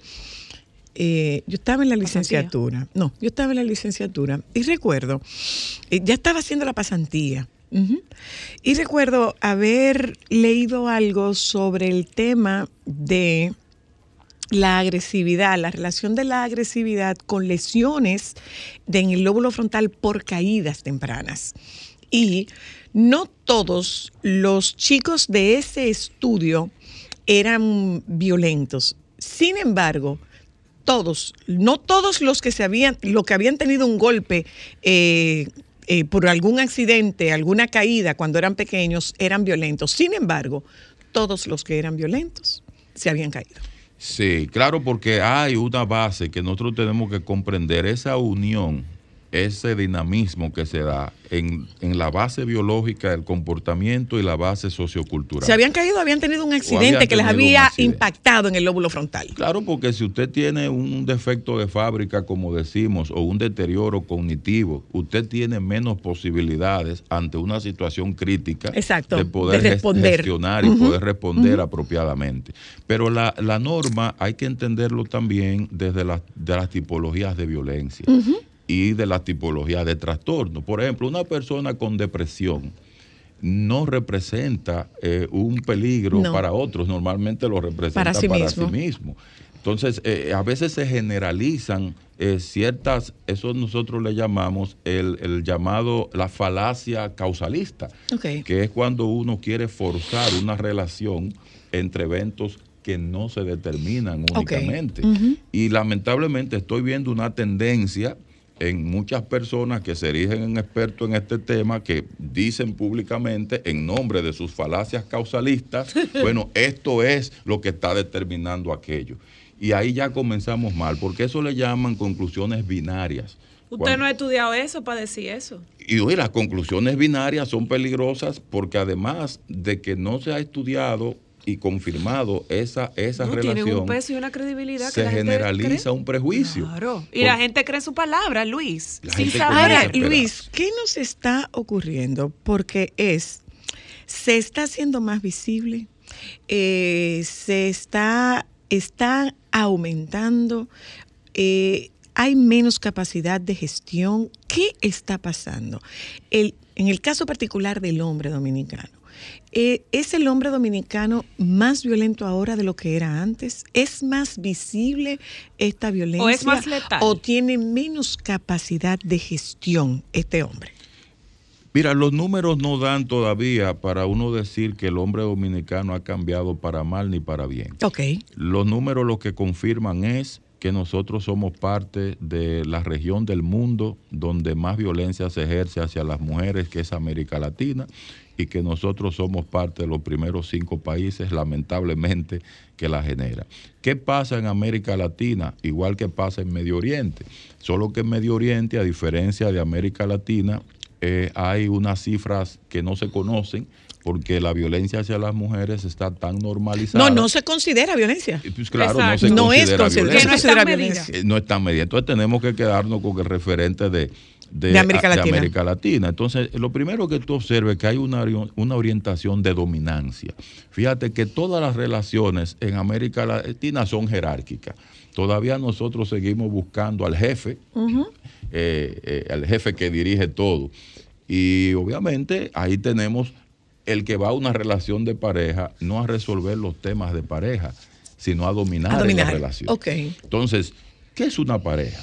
eh, yo estaba en la Pasantía. licenciatura, no, yo estaba en la licenciatura y recuerdo, eh, ya estaba haciendo la pasantía. Y recuerdo haber leído algo sobre el tema de la agresividad, la relación de la agresividad con lesiones en el lóbulo frontal por caídas tempranas. Y no todos los chicos de ese estudio eran violentos. Sin embargo, todos, no todos los que se habían, lo que habían tenido un golpe eh, eh, por algún accidente, alguna caída cuando eran pequeños, eran violentos. Sin embargo, todos los que eran violentos se habían caído. Sí, claro, porque hay una base que nosotros tenemos que comprender, esa unión, ese dinamismo que se da en, en la base biológica del comportamiento y la base sociocultural. Se habían caído, habían tenido un accidente que les había impactado en el lóbulo frontal. Claro, porque si usted tiene un defecto de fábrica, como decimos, o un deterioro cognitivo, usted tiene menos posibilidades ante una situación crítica Exacto, de poder de responder. gestionar y poder responder apropiadamente. Pero la, la norma hay que entenderlo también desde las, de las tipologías de violencia y de las tipologías de trastorno. Por ejemplo, una persona con depresión no representa eh, un peligro No. para otros, normalmente lo representa Para para sí sí mismo. Entonces, eh, a veces se generalizan eh, ciertas, eso nosotros le llamamos el, el llamado la falacia causalista, que es cuando uno quiere forzar una relación entre eventos que no se determinan únicamente. Y lamentablemente estoy viendo una tendencia en muchas personas que se erigen en expertos en este tema, que dicen públicamente en nombre de sus falacias causalistas, bueno, esto es lo que está determinando aquello. Y ahí ya comenzamos mal, porque eso le llaman conclusiones binarias. Usted Cuando- no ha estudiado eso para decir eso. y oye, las conclusiones binarias son peligrosas porque además de que no se ha estudiado y confirmado esa, esa No, relación, tienen un peso y una credibilidad que se la generaliza cree. un prejuicio. Claro. Y Por- la gente cree su palabra, Luis. Sin saber. Luis, ¿qué nos está ocurriendo? Porque es, se está haciendo más visible, eh, se está, está aumentando, eh, hay menos capacidad de gestión. ¿Qué está pasando? El- en el caso particular del hombre dominicano, eh, ¿es el hombre dominicano más violento ahora de lo que era antes? ¿Es más visible esta violencia? más letal? ¿O tiene menos capacidad de gestión este hombre? Mira, los números no dan todavía para uno decir que el hombre dominicano ha cambiado para mal ni para bien. Ok. Los números lo que confirman es que nosotros somos parte de la región del mundo donde más violencia se ejerce hacia las mujeres, que es América Latina, y que nosotros somos parte de los primeros cinco países, lamentablemente, que la genera. ¿Qué pasa en América Latina? Igual que pasa en Medio Oriente. Solo que en Medio Oriente, a diferencia de América Latina, eh, hay unas cifras que no se conocen porque la violencia hacia las mujeres está tan normalizada. No, no se considera violencia. Y, Pues claro, no se No es considera consider- violencia. No violencia. Eh, no está medida. Entonces tenemos que quedarnos con el referente de, De América a- Latina. América Latina. Entonces, lo primero que tú observes es que hay una, una orientación de dominancia. Fíjate que todas las relaciones en América Latina son jerárquicas. Todavía nosotros seguimos buscando al jefe, eh, eh, al jefe que dirige todo. Y obviamente ahí tenemos el que va a una relación de pareja, no a resolver los temas de pareja, sino a dominar, A dominar. la relación. Entonces, ¿qué es una pareja?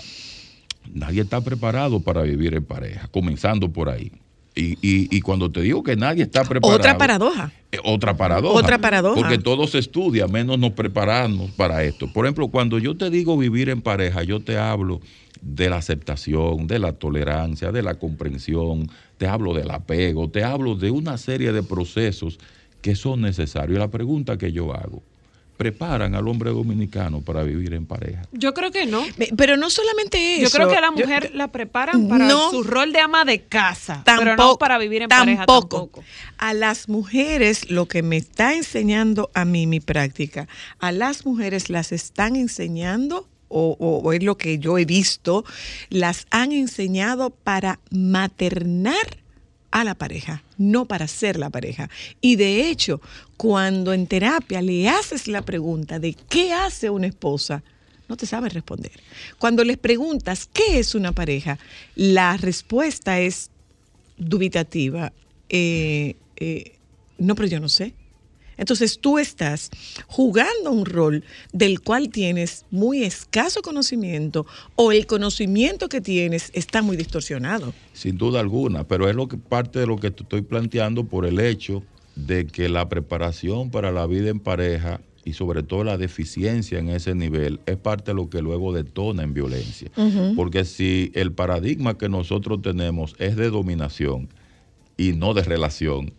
Nadie está preparado para vivir en pareja, comenzando por ahí. Y, y- y cuando te digo que nadie está preparado. Otra paradoja. eh, Otra paradoja. Otra paradoja. Porque todo se estudia, menos nos preparamos para esto. Por ejemplo, cuando yo te digo vivir en pareja, yo te hablo de la aceptación, de la tolerancia, de la comprensión, te hablo del apego, te hablo de una serie de procesos que son necesarios. Y la pregunta que yo hago, ¿preparan al hombre dominicano para vivir en pareja? Yo creo que no. Pero no solamente eso. Yo creo que a la Yo- mujer la preparan para No. su rol de ama de casa, Tampoco, pero no para vivir en pareja tampoco. A las mujeres, lo que me está enseñando a mí mi práctica, a las mujeres las están enseñando, o, es lo que yo he visto, las han enseñado para maternar a la pareja, no para ser la pareja. Y de hecho, cuando en terapia le haces la pregunta de qué hace una esposa, no te sabe responder. Cuando les preguntas qué es una pareja, la respuesta es dubitativa. eh, eh, no, pero yo no sé. Entonces tú estás jugando un rol del cual tienes muy escaso conocimiento o el conocimiento que tienes está muy distorsionado. Sin duda alguna, pero es lo que parte de lo que te estoy planteando por el hecho de que la preparación para la vida en pareja y sobre todo la deficiencia en ese nivel es parte de lo que luego detona en violencia. Porque si el paradigma que nosotros tenemos es de dominación y no de relación,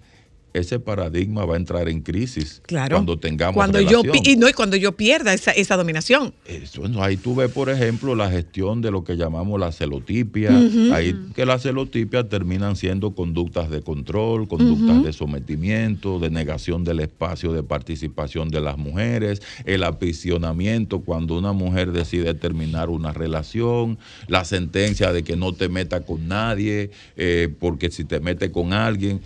ese paradigma va a entrar en crisis Claro. cuando tengamos cuando yo relación. pi- y no y cuando yo pierda esa, esa dominación. Eso, bueno, ahí tú ves, por ejemplo, la gestión de lo que llamamos la celotipia. Ahí que las celotipias terminan siendo conductas de control, conductas de sometimiento, de negación del espacio de participación de las mujeres, el aprisionamiento cuando una mujer decide terminar una relación, la sentencia de que no te meta con nadie, eh, porque si te mete con alguien.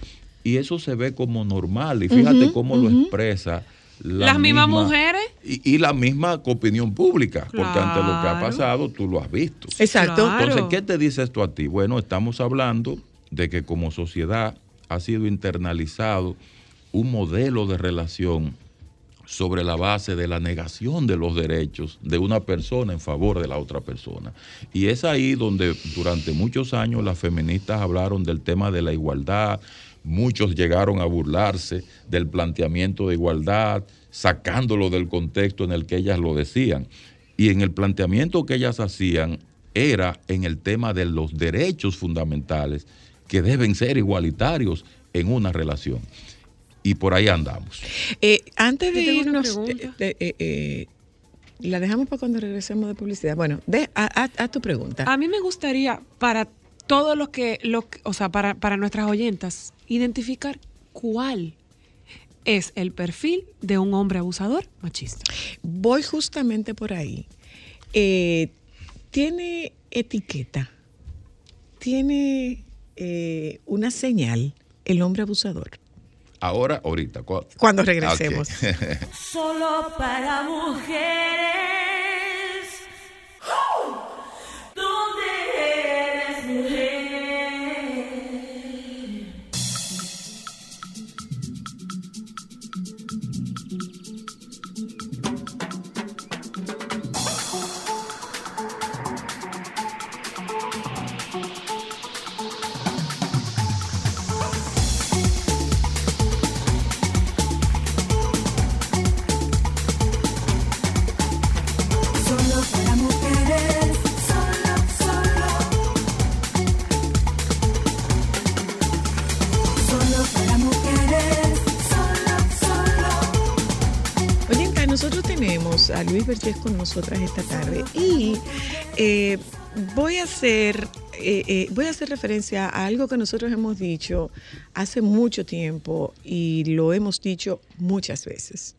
Y eso se ve como normal. Y fíjate cómo lo expresa. la Las mismas misma- mujeres. y, y la misma opinión pública, porque ante lo que ha pasado tú lo has visto. Exacto. Claro. Entonces, ¿qué te dice esto a ti? Bueno, estamos hablando de que como sociedad ha sido internalizado un modelo de relación sobre la base de la negación de los derechos de una persona en favor de la otra persona. Y es ahí donde durante muchos años las feministas hablaron del tema de la igualdad, muchos llegaron a burlarse del planteamiento de igualdad, sacándolo del contexto en el que ellas lo decían. Y en el planteamiento que ellas hacían era en el tema de los derechos fundamentales que deben ser igualitarios en una relación. Y por ahí andamos. Eh, antes de irnos, pregunta. eh, eh, eh, la dejamos para cuando regresemos de publicidad. Bueno, de, a tu pregunta. A mí me gustaría para todos los que, lo que- o sea, para, para nuestras oyentas, identificar cuál es el perfil de un hombre abusador machista. Voy justamente por ahí. Eh, tiene etiqueta, tiene eh, una señal el hombre abusador. Ahora, ahorita. cu- Cuando regresemos. Solo para mujeres. A Luis Vergés con nosotras esta tarde y eh, voy a hacer eh, eh, voy a hacer referencia a algo que nosotros hemos dicho hace mucho tiempo y lo hemos dicho muchas veces.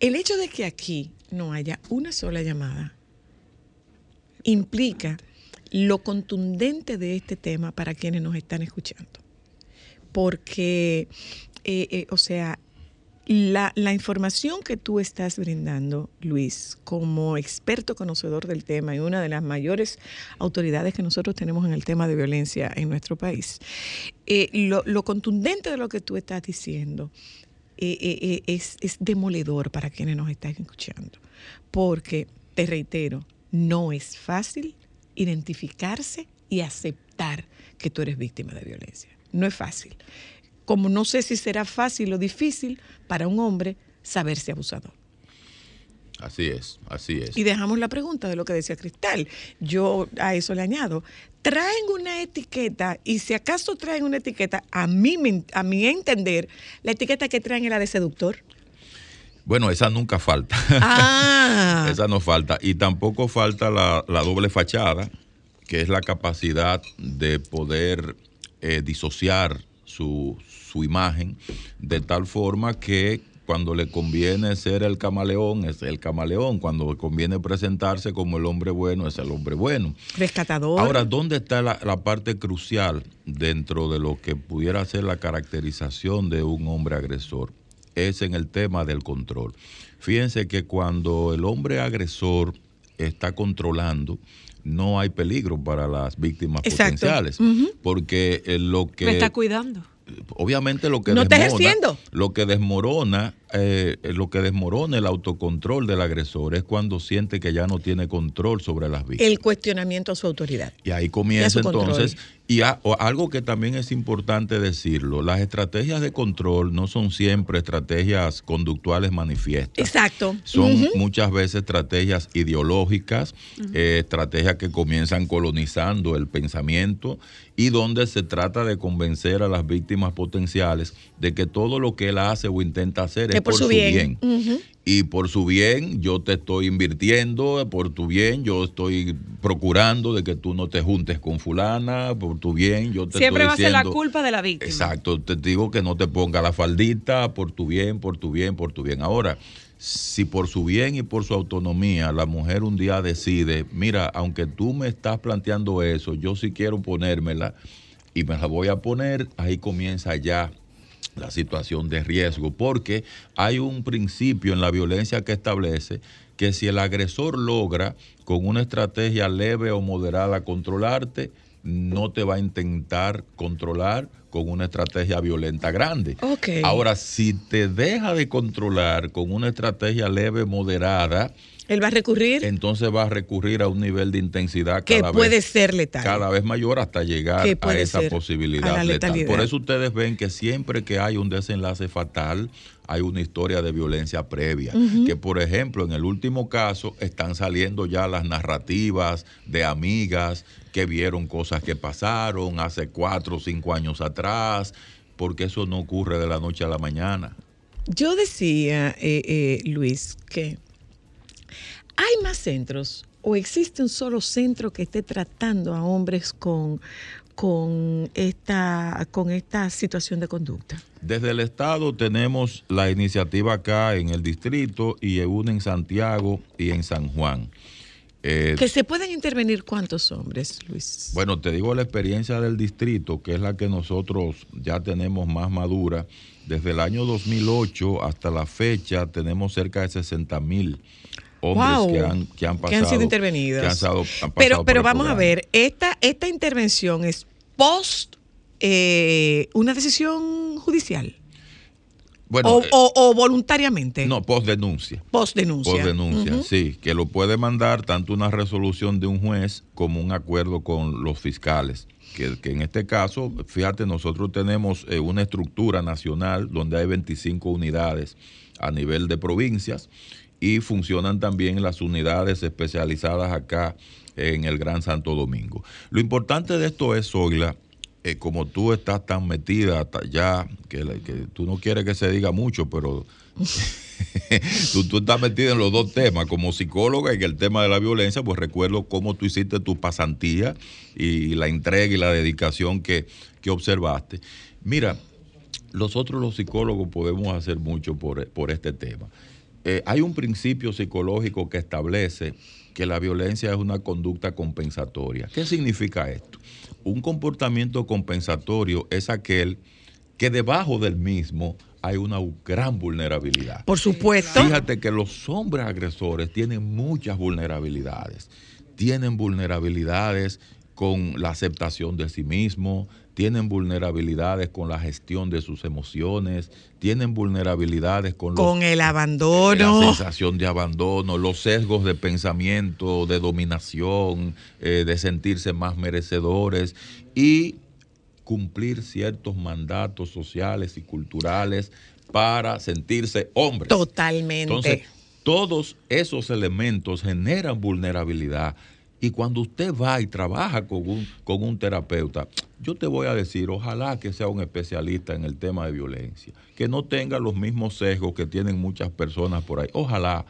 El hecho de que aquí no haya una sola llamada implica lo contundente de este tema para quienes nos están escuchando. Porque, o sea, la, información que tú estás brindando, Luis, como experto conocedor del tema y una de las mayores autoridades que nosotros tenemos en el tema de violencia en nuestro país, eh, lo, contundente de lo que tú estás diciendo eh, eh, es, es demoledor para quienes nos están escuchando. Porque, te reitero, no es fácil identificarse y aceptar que tú eres víctima de violencia. No es fácil. Como no sé si será fácil o difícil para un hombre saberse abusador. Así es, así es. Y dejamos la pregunta de lo que decía Cristal. Yo a eso le añado. Traen una etiqueta y si acaso traen una etiqueta, a mí, a mi entender, la etiqueta que traen es la de seductor. Bueno, esa nunca falta. Ah, Esa no falta. Y tampoco falta la, la doble fachada, que es la capacidad de poder eh, disociar su, su imagen de tal forma que cuando le conviene ser el camaleón, es el camaleón. Cuando le conviene presentarse como el hombre bueno, es el hombre bueno. rescatador. Ahora, ¿dónde está la, la parte crucial dentro de lo que pudiera ser la caracterización de un hombre agresor? Es en el tema del control. Fíjense que cuando el hombre agresor está controlando, no hay peligro para las víctimas Exacto. potenciales. Porque eh, lo que Me está cuidando. Obviamente lo que No desmorona, ejerciendo. lo que desmorona eh, lo que desmorona el autocontrol del agresor es cuando siente que ya no tiene control sobre las víctimas. El cuestionamiento a su autoridad. Y ahí Y comienza control. entonces, y a- o algo que también es importante decirlo, las estrategias de control no son siempre estrategias conductuales manifiestas. Exacto. Son muchas veces estrategias ideológicas, eh, estrategias que comienzan colonizando el pensamiento y donde se trata de convencer a las víctimas potenciales de que todo lo que él hace o intenta hacer Que es por, su bien. Y por su bien, yo te estoy invirtiendo, por tu bien, yo estoy procurando de que tú no te juntes con fulana, por tu bien, yo te Siempre estoy va a ser la culpa de la víctima. Exacto, te digo que no te ponga la faldita por tu bien, por tu bien, por tu bien. Ahora, si por su bien y por su autonomía la mujer un día decide, mira, aunque tú me estás planteando eso, yo sí quiero ponérmela y me la voy a poner, ahí comienza ya la situación de riesgo, porque hay un principio en la violencia que establece que si el agresor logra con una estrategia leve o moderada controlarte, no te va a intentar controlar con una estrategia violenta grande. Ahora, si te deja de controlar con una estrategia leve, moderada, Él va a recurrir entonces va a recurrir a un nivel de intensidad que cada puede vez ser letal. cada vez mayor hasta llegar a esa posibilidad a la letal. Por eso ustedes ven que siempre que hay un desenlace fatal, hay una historia de violencia previa. Que por ejemplo, en el último caso, están saliendo ya las narrativas de amigas que vieron cosas que pasaron hace cuatro o cinco años atrás, porque eso no ocurre de la noche a la mañana. Yo decía, eh, eh, Luis, que hay más centros o existe un solo centro que esté tratando a hombres con, con, esta, con esta situación de conducta. Desde el Estado tenemos la iniciativa acá en el distrito y una en Santiago y en San Juan. Eh, Que se pueden intervenir cuántos hombres, Luis. Bueno, te digo la experiencia del distrito, que es la que nosotros ya tenemos más madura. Desde el año 2008 hasta la fecha tenemos cerca de 60 mil hombres Wow. que, han, que han que pasado. han sido intervenidos. que han estado- han pasado pero pero vamos a ver, esta, esta intervención es post eh, una decisión judicial Bueno, o, eh, o- o voluntariamente. no, post denuncia. Post denuncia. Por denuncia, sí, que lo puede mandar tanto una resolución de un juez como un acuerdo con los fiscales. Que, que en este caso, fíjate, nosotros tenemos eh, una estructura nacional donde hay 25 unidades a nivel de provincias y funcionan también las unidades especializadas acá en el Gran Santo Domingo. Lo importante de esto es, Zoila, eh, como tú estás tan metida hasta ya, que, tú no quieres que se diga mucho, pero tú, tú estás metida en los dos temas, como psicóloga y en el tema de la violencia, pues recuerdo cómo tú hiciste tu pasantía y la entrega y la dedicación que, que observaste. Mira, nosotros los psicólogos podemos hacer mucho por, por este tema. Eh, hay un principio psicológico que establece que la violencia es una conducta compensatoria. ¿Qué significa esto? Un comportamiento compensatorio es aquel que debajo del mismo hay una gran vulnerabilidad. Por supuesto. Fíjate que los hombres agresores tienen muchas vulnerabilidades. Tienen vulnerabilidades con la aceptación de sí mismo, tienen vulnerabilidades con la gestión de sus emociones, tienen vulnerabilidades con, los- Con el la abandono. sensación de abandono, los sesgos de pensamiento, de dominación, eh, de sentirse más merecedores y cumplir ciertos mandatos sociales y culturales para sentirse hombres. Totalmente. Entonces, todos esos elementos generan vulnerabilidad. Y cuando usted va y trabaja con un, con un terapeuta, yo te voy a decir, ojalá que sea un especialista en el tema de violencia, que no tenga los mismos sesgos que tienen muchas personas por ahí, ojalá.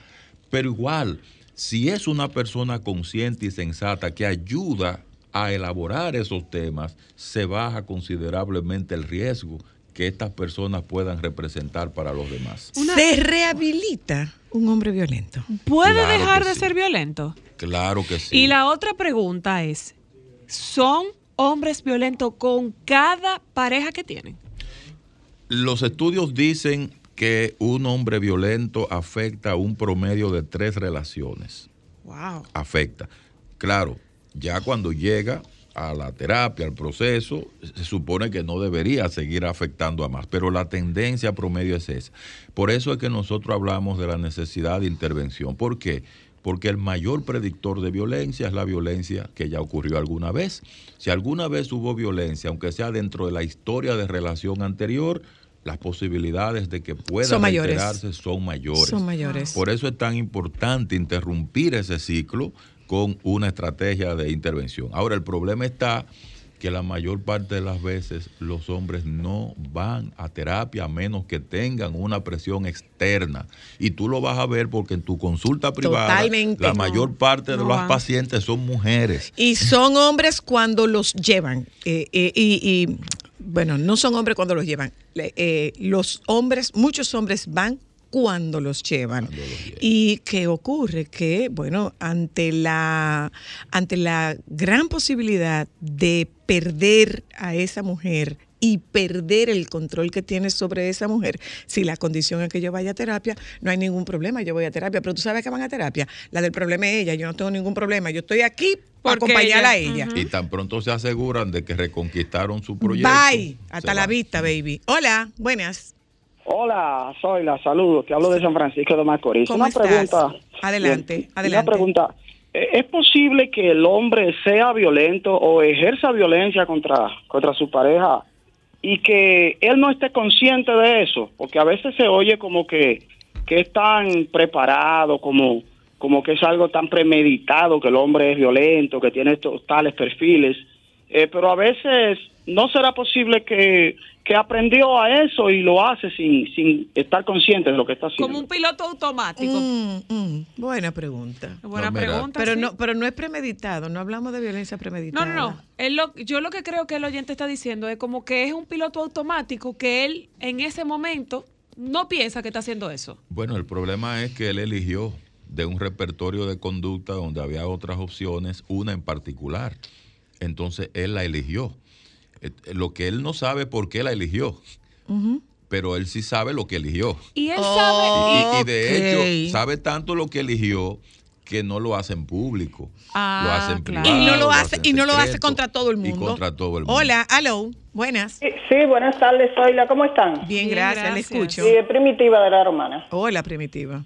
Pero igual, si es una persona consciente y sensata que ayuda a elaborar esos temas, se baja considerablemente el riesgo que estas personas puedan representar para los demás. Se rehabilita un hombre violento. ¿Puede Claro dejar de sí. ser violento? Claro que sí. Y la otra pregunta es, ¿son hombres violentos con cada pareja que tienen? Los estudios dicen que un hombre violento afecta a un promedio de tres relaciones. Wow. Afecta. Claro, ya cuando llega a la terapia, al proceso, se supone que no debería seguir afectando a más, pero la tendencia promedio es esa. Por eso es que nosotros hablamos de la necesidad de intervención. ¿Por qué? Porque el mayor predictor de violencia es la violencia que ya ocurrió alguna vez. Si alguna vez hubo violencia, aunque sea dentro de la historia de relación anterior, las posibilidades de que pueda Son mayores. reiterarse son mayores. Son mayores. Por eso es tan importante interrumpir ese ciclo con una estrategia de intervención. Ahora, el problema está que la mayor parte de las veces los hombres no van a terapia a menos que tengan una presión externa. Y tú lo vas a ver porque en tu consulta privada Totalmente. la No. mayor parte de No los van. pacientes son mujeres. Y son hombres cuando los llevan. eh, eh, y, y, bueno, no son hombres cuando los llevan. Le- eh, los hombres, muchos hombres van cuando los llevan. Cuando los llevan. ¿Y qué ocurre? Que, bueno, ante la, ante la gran posibilidad de perder a esa mujer y perder el control que tienes sobre esa mujer, si la condición es que yo vaya a terapia, no hay ningún problema, yo voy a terapia, pero tú sabes que van a terapia. La del problema es ella, yo no tengo ningún problema, yo estoy aquí para Porque acompañarla a ella-. Y tan pronto se aseguran de que reconquistaron su proyecto. Bye, hasta la vista, baby. Hola, buenas. Hola, soy la saludo, te hablo de San Francisco de Macorís. ¿Cómo Una estás? pregunta. Adelante, Bien, adelante. Una pregunta. ¿E- ¿Es posible que el hombre sea violento o ejerza violencia contra, contra su pareja y que él no esté consciente de eso? Porque a veces se oye como que, que es tan preparado, como, como que es algo tan premeditado, que el hombre es violento, que tiene estos tales perfiles. Eh, pero a veces no será posible que, que aprendió a eso y lo hace sin, sin estar consciente de lo que está haciendo. Como un piloto automático. Mm, mm, buena pregunta. Buena No, pregunta. Pero sí. no, pero no es premeditado, no hablamos de violencia No, premeditada. no, no. Él lo- yo lo que creo que el oyente está diciendo es como que es un piloto automático que él en ese momento no piensa que está haciendo eso. Bueno, el problema es que él eligió de un repertorio de conducta donde había otras opciones, una en particular. Entonces él la eligió. Eh, Lo que él no sabe por qué la eligió, pero él sí sabe lo que eligió. Y él Oh. sabe. Y, y de hecho, sabe tanto lo que eligió que no lo hace en público. Ah, lo hace en claro. privado. Y no lo lo hace, y no lo hace secreto, contra todo el y mundo. contra todo el mundo. Hola, hello, buenas. Sí, sí, buenas tardes, Zoila, ¿cómo están? Bien, Bien, gracias, le gracias. escucho. Sí, Primitiva de la Romana. Hola, Primitiva.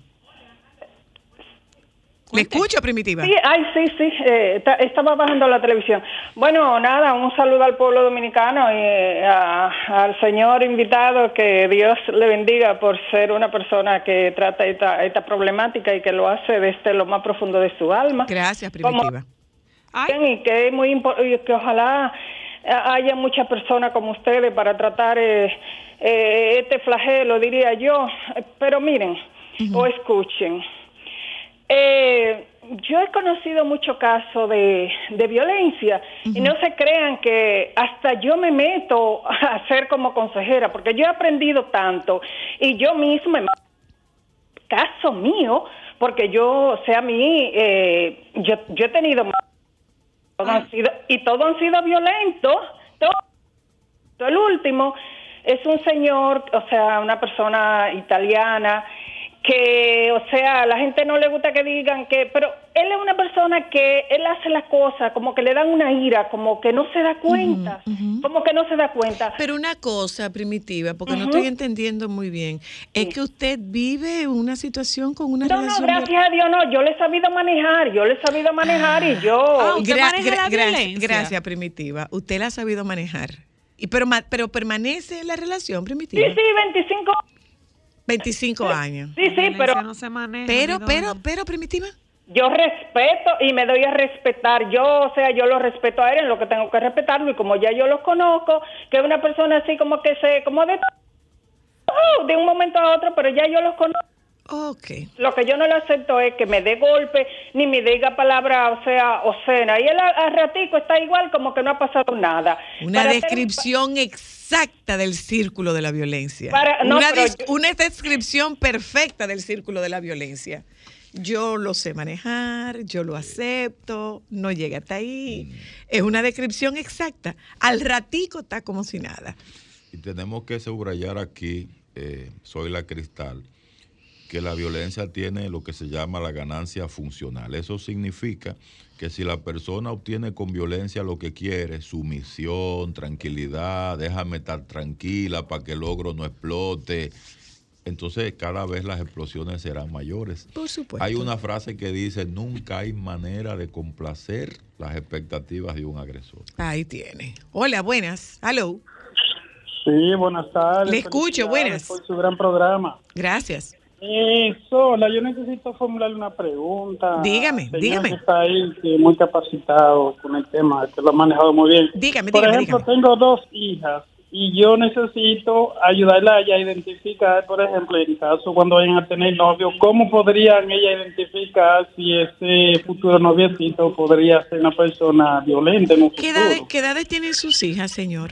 Cuente. escucho, Primitiva. Sí, ay, sí, sí, eh, ta- estaba bajando la televisión. Bueno, nada, un saludo al pueblo dominicano y eh, a- al señor invitado, que Dios le bendiga por ser una persona que trata esta, esta problemática y que lo hace desde lo más profundo de su alma. Gracias, Como- Primitiva. Ay, y que es muy importante que ojalá eh, haya muchas personas como ustedes para tratar eh, eh, este flagelo, diría yo. Pero miren, o escuchen. Eh, yo he conocido muchos casos de, de violencia y no se crean que hasta yo me meto a ser como consejera, porque yo he aprendido tanto y yo misma caso mío, porque yo, o sea, a mí, eh, yo, yo he tenido han sido, y todos han sido violentos. Todo. El último es un señor, o sea, una persona italiana que, o sea, a la gente no le gusta que digan que, pero él es una persona que él hace las cosas como que le dan una ira, como que no se da cuenta, como que no se da cuenta. Pero una cosa, Primitiva, porque no estoy entendiendo muy bien, es que usted vive una situación con una No, no, relación... gracias a Dios, no, yo le he sabido manejar, yo le he sabido manejar y yo... Ah, usted maneja la gracias, violencia. gracias, Primitiva. Usted la ha sabido manejar. Y pero, pero permanece en la relación, Sí, Primitiva. sí, 25 25 años. Sí, sí, pero no se maneja, Pero, pero, pero, Primitiva. yo respeto y me doy a respetar. Yo, o sea, yo lo respeto a él en lo que tengo que respetarlo y como ya yo lo conozco, que es una persona así como que se, como de, oh, de un momento a otro, pero ya yo los conozco. Ok. Lo que yo no le acepto es que me dé golpe ni me diga palabra, o sea, obscena. Y él a- al ratico está igual como que no ha pasado nada. Una Para descripción exacta del círculo de la violencia. Para- no, una, pero dis- yo- una descripción perfecta del círculo de la violencia. Yo lo sé manejar, yo lo acepto, no llega hasta ahí. Es una descripción exacta. Al ratico está como si nada. Y tenemos que subrayar aquí, eh, soy la cristal, que la violencia tiene lo que se llama la ganancia funcional. Eso significa que si la persona obtiene con violencia lo que quiere, sumisión, tranquilidad, déjame estar tranquila para que el logro no explote, entonces cada vez las explosiones serán mayores. Por supuesto. Hay una frase que dice, nunca hay manera de complacer las expectativas de un agresor. Ahí tiene. Hola, buenas. Hello. Sí, buenas tardes. Le escucho, buenas. Por su gran programa. Gracias. Eh, Sola, yo necesito formularle una pregunta. Dígame, Señor dígame. que está ahí, que muy capacitado con el tema, que lo ha manejado muy bien. Dígame, Por dígame, ejemplo, dígame. tengo dos hijas y yo necesito ayudarla a ella a identificar, por ejemplo, en caso cuando vayan a tener novio, cómo podrían ella identificar si ese futuro noviecito podría ser una persona violenta en un ¿Qué edades, qué edades tienen sus hijas, señor?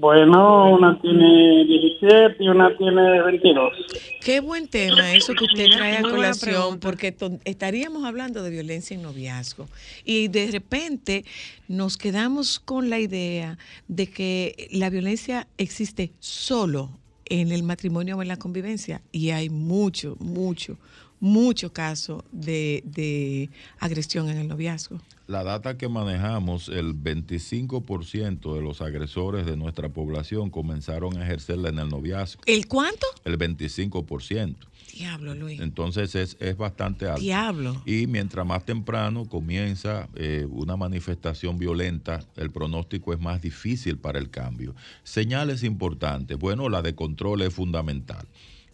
Bueno, una tiene 17 y una tiene 22. Qué buen tema eso que usted trae a colación, pregunta. porque estaríamos hablando de violencia en noviazgo y de repente nos quedamos con la idea de que la violencia existe solo en el matrimonio o en la convivencia y hay mucho, mucho, mucho caso de, de agresión en el noviazgo. La data que manejamos, el 25% de los agresores de nuestra población comenzaron a ejercerla en el noviazgo. ¿El cuánto? El 25%. Diablo, Luis. Entonces es, es bastante alto. Diablo. Y mientras más temprano comienza eh, una manifestación violenta, el pronóstico es más difícil para el cambio. Señales importantes. Bueno, la de control es fundamental.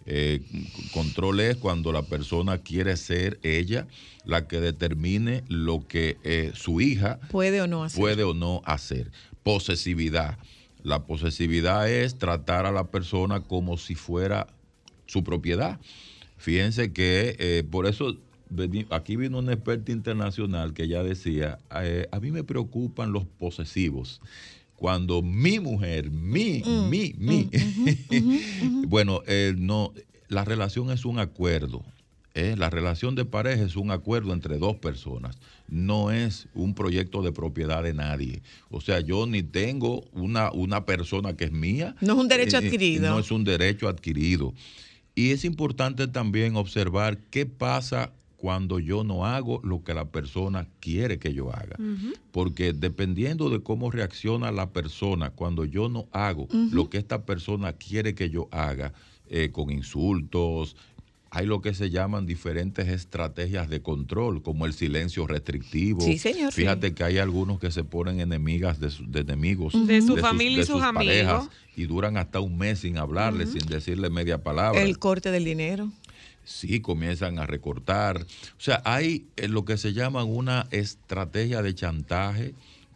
Eh, control es cuando la persona quiere ser ella la que determine lo que eh, su hija ¿Puede o no hacer? puede o no hacer. Posesividad. La posesividad es tratar a la persona como si fuera su propiedad. Fíjense que eh, por eso aquí vino un experto internacional que ya decía, eh, a mí me preocupan los posesivos. Cuando mi mujer, mi, Mm, mi, mi, bueno, eh, no, la relación es un acuerdo. ¿eh? La relación de pareja es un acuerdo entre dos personas, no es un proyecto de propiedad de nadie. O sea, yo ni tengo una, una persona que es mía. No es un derecho eh, eh, adquirido. No es un derecho adquirido. Y es importante también observar qué pasa cuando yo no hago lo que la persona quiere que yo haga. Porque dependiendo de cómo reacciona la persona cuando yo no hago lo que esta persona quiere que yo haga, eh, con insultos, hay lo que se llaman diferentes estrategias de control, como el silencio restrictivo. Sí, señor, sí. Fíjate que hay algunos que se ponen enemigas de, su- de enemigos. De su familia y de sus parejas, amigos. y duran hasta un mes sin hablarle, sin decirle media palabra. El corte del dinero. Sí, comienzan a recortar. O sea, hay eh, lo que se llama una estrategia de chantaje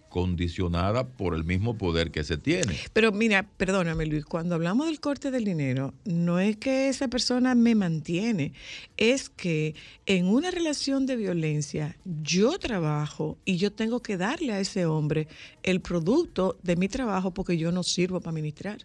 condicionada por el mismo poder que se tiene. Pero mira, perdóname Luis, cuando hablamos del corte del dinero, no es que esa persona me mantiene, es que en una relación de violencia yo trabajo y yo tengo que darle a ese hombre el producto de mi trabajo porque yo no sirvo para administrar.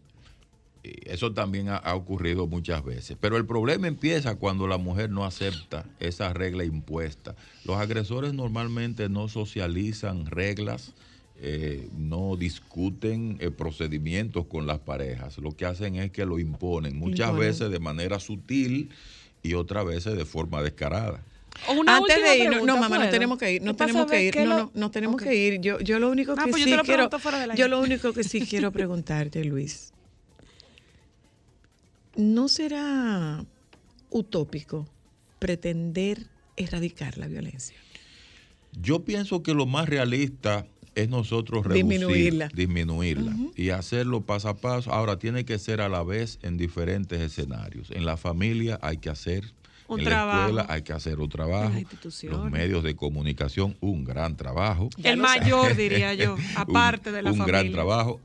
Eso también ha, ha ocurrido muchas veces. Pero el problema empieza cuando la mujer no acepta esa regla impuesta. Los agresores normalmente no socializan reglas, eh, no discuten eh, procedimientos con las parejas. Lo que hacen es que lo imponen, muchas Imponen. veces de manera sutil y otras veces de forma descarada. Antes de ir, no, pregunta, no, mamá, ¿puedo? no tenemos que ir, no tenemos que ir, no, lo- no, no tenemos Ok. que ir. Yo, yo lo único Ah, que pues yo sí te lo quiero, yo lo único que sí quiero preguntarte, Luis, ¿no será utópico pretender erradicar la violencia? Yo pienso que lo más realista es nosotros reducir, Disminuirla. disminuirla y hacerlo paso a paso. Ahora tiene que ser a la vez en diferentes escenarios. En la familia hay que hacer, Un en trabajo. la escuela hay que hacer un trabajo, En las instituciones. los medios de comunicación un gran trabajo, El mayor, diría yo, aparte un, de la un familia. gran trabajo.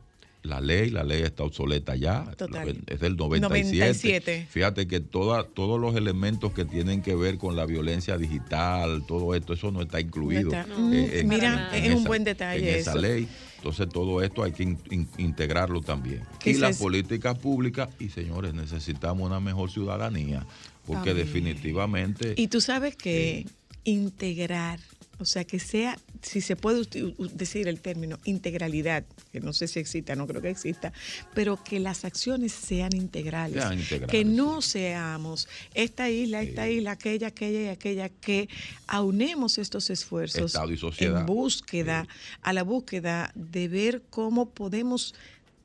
La ley, la ley está obsoleta ya, Total. es del 97. 97. Fíjate que toda, todos los elementos que tienen que ver con la violencia digital, todo esto, eso no está incluido. está. eh, Mm, mira, nada. es un buen detalle En esa ley. Entonces todo esto hay que in- in- integrarlo también. ¿Qué Y es las eso? políticas públicas, y señores, necesitamos una mejor ciudadanía, porque También. definitivamente... Y tú sabes que integrar O sea, que sea, si se puede decir el término integralidad, que no sé si exista, no creo que exista, pero que las acciones sean integrales. Sean integrales, que no seamos esta isla, esta isla, aquella, aquella y aquella, que aunemos estos esfuerzos en búsqueda, a la búsqueda de ver cómo podemos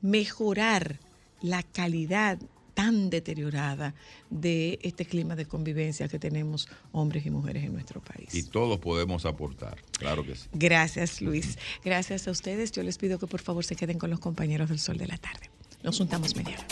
mejorar la calidad tan deteriorada de este clima de convivencia que tenemos hombres y mujeres en nuestro país. Y todos podemos aportar, claro que sí. Gracias, Luis. Gracias a ustedes. Yo les pido que por favor se queden con los compañeros del Sol de la Tarde. Nos juntamos mañana.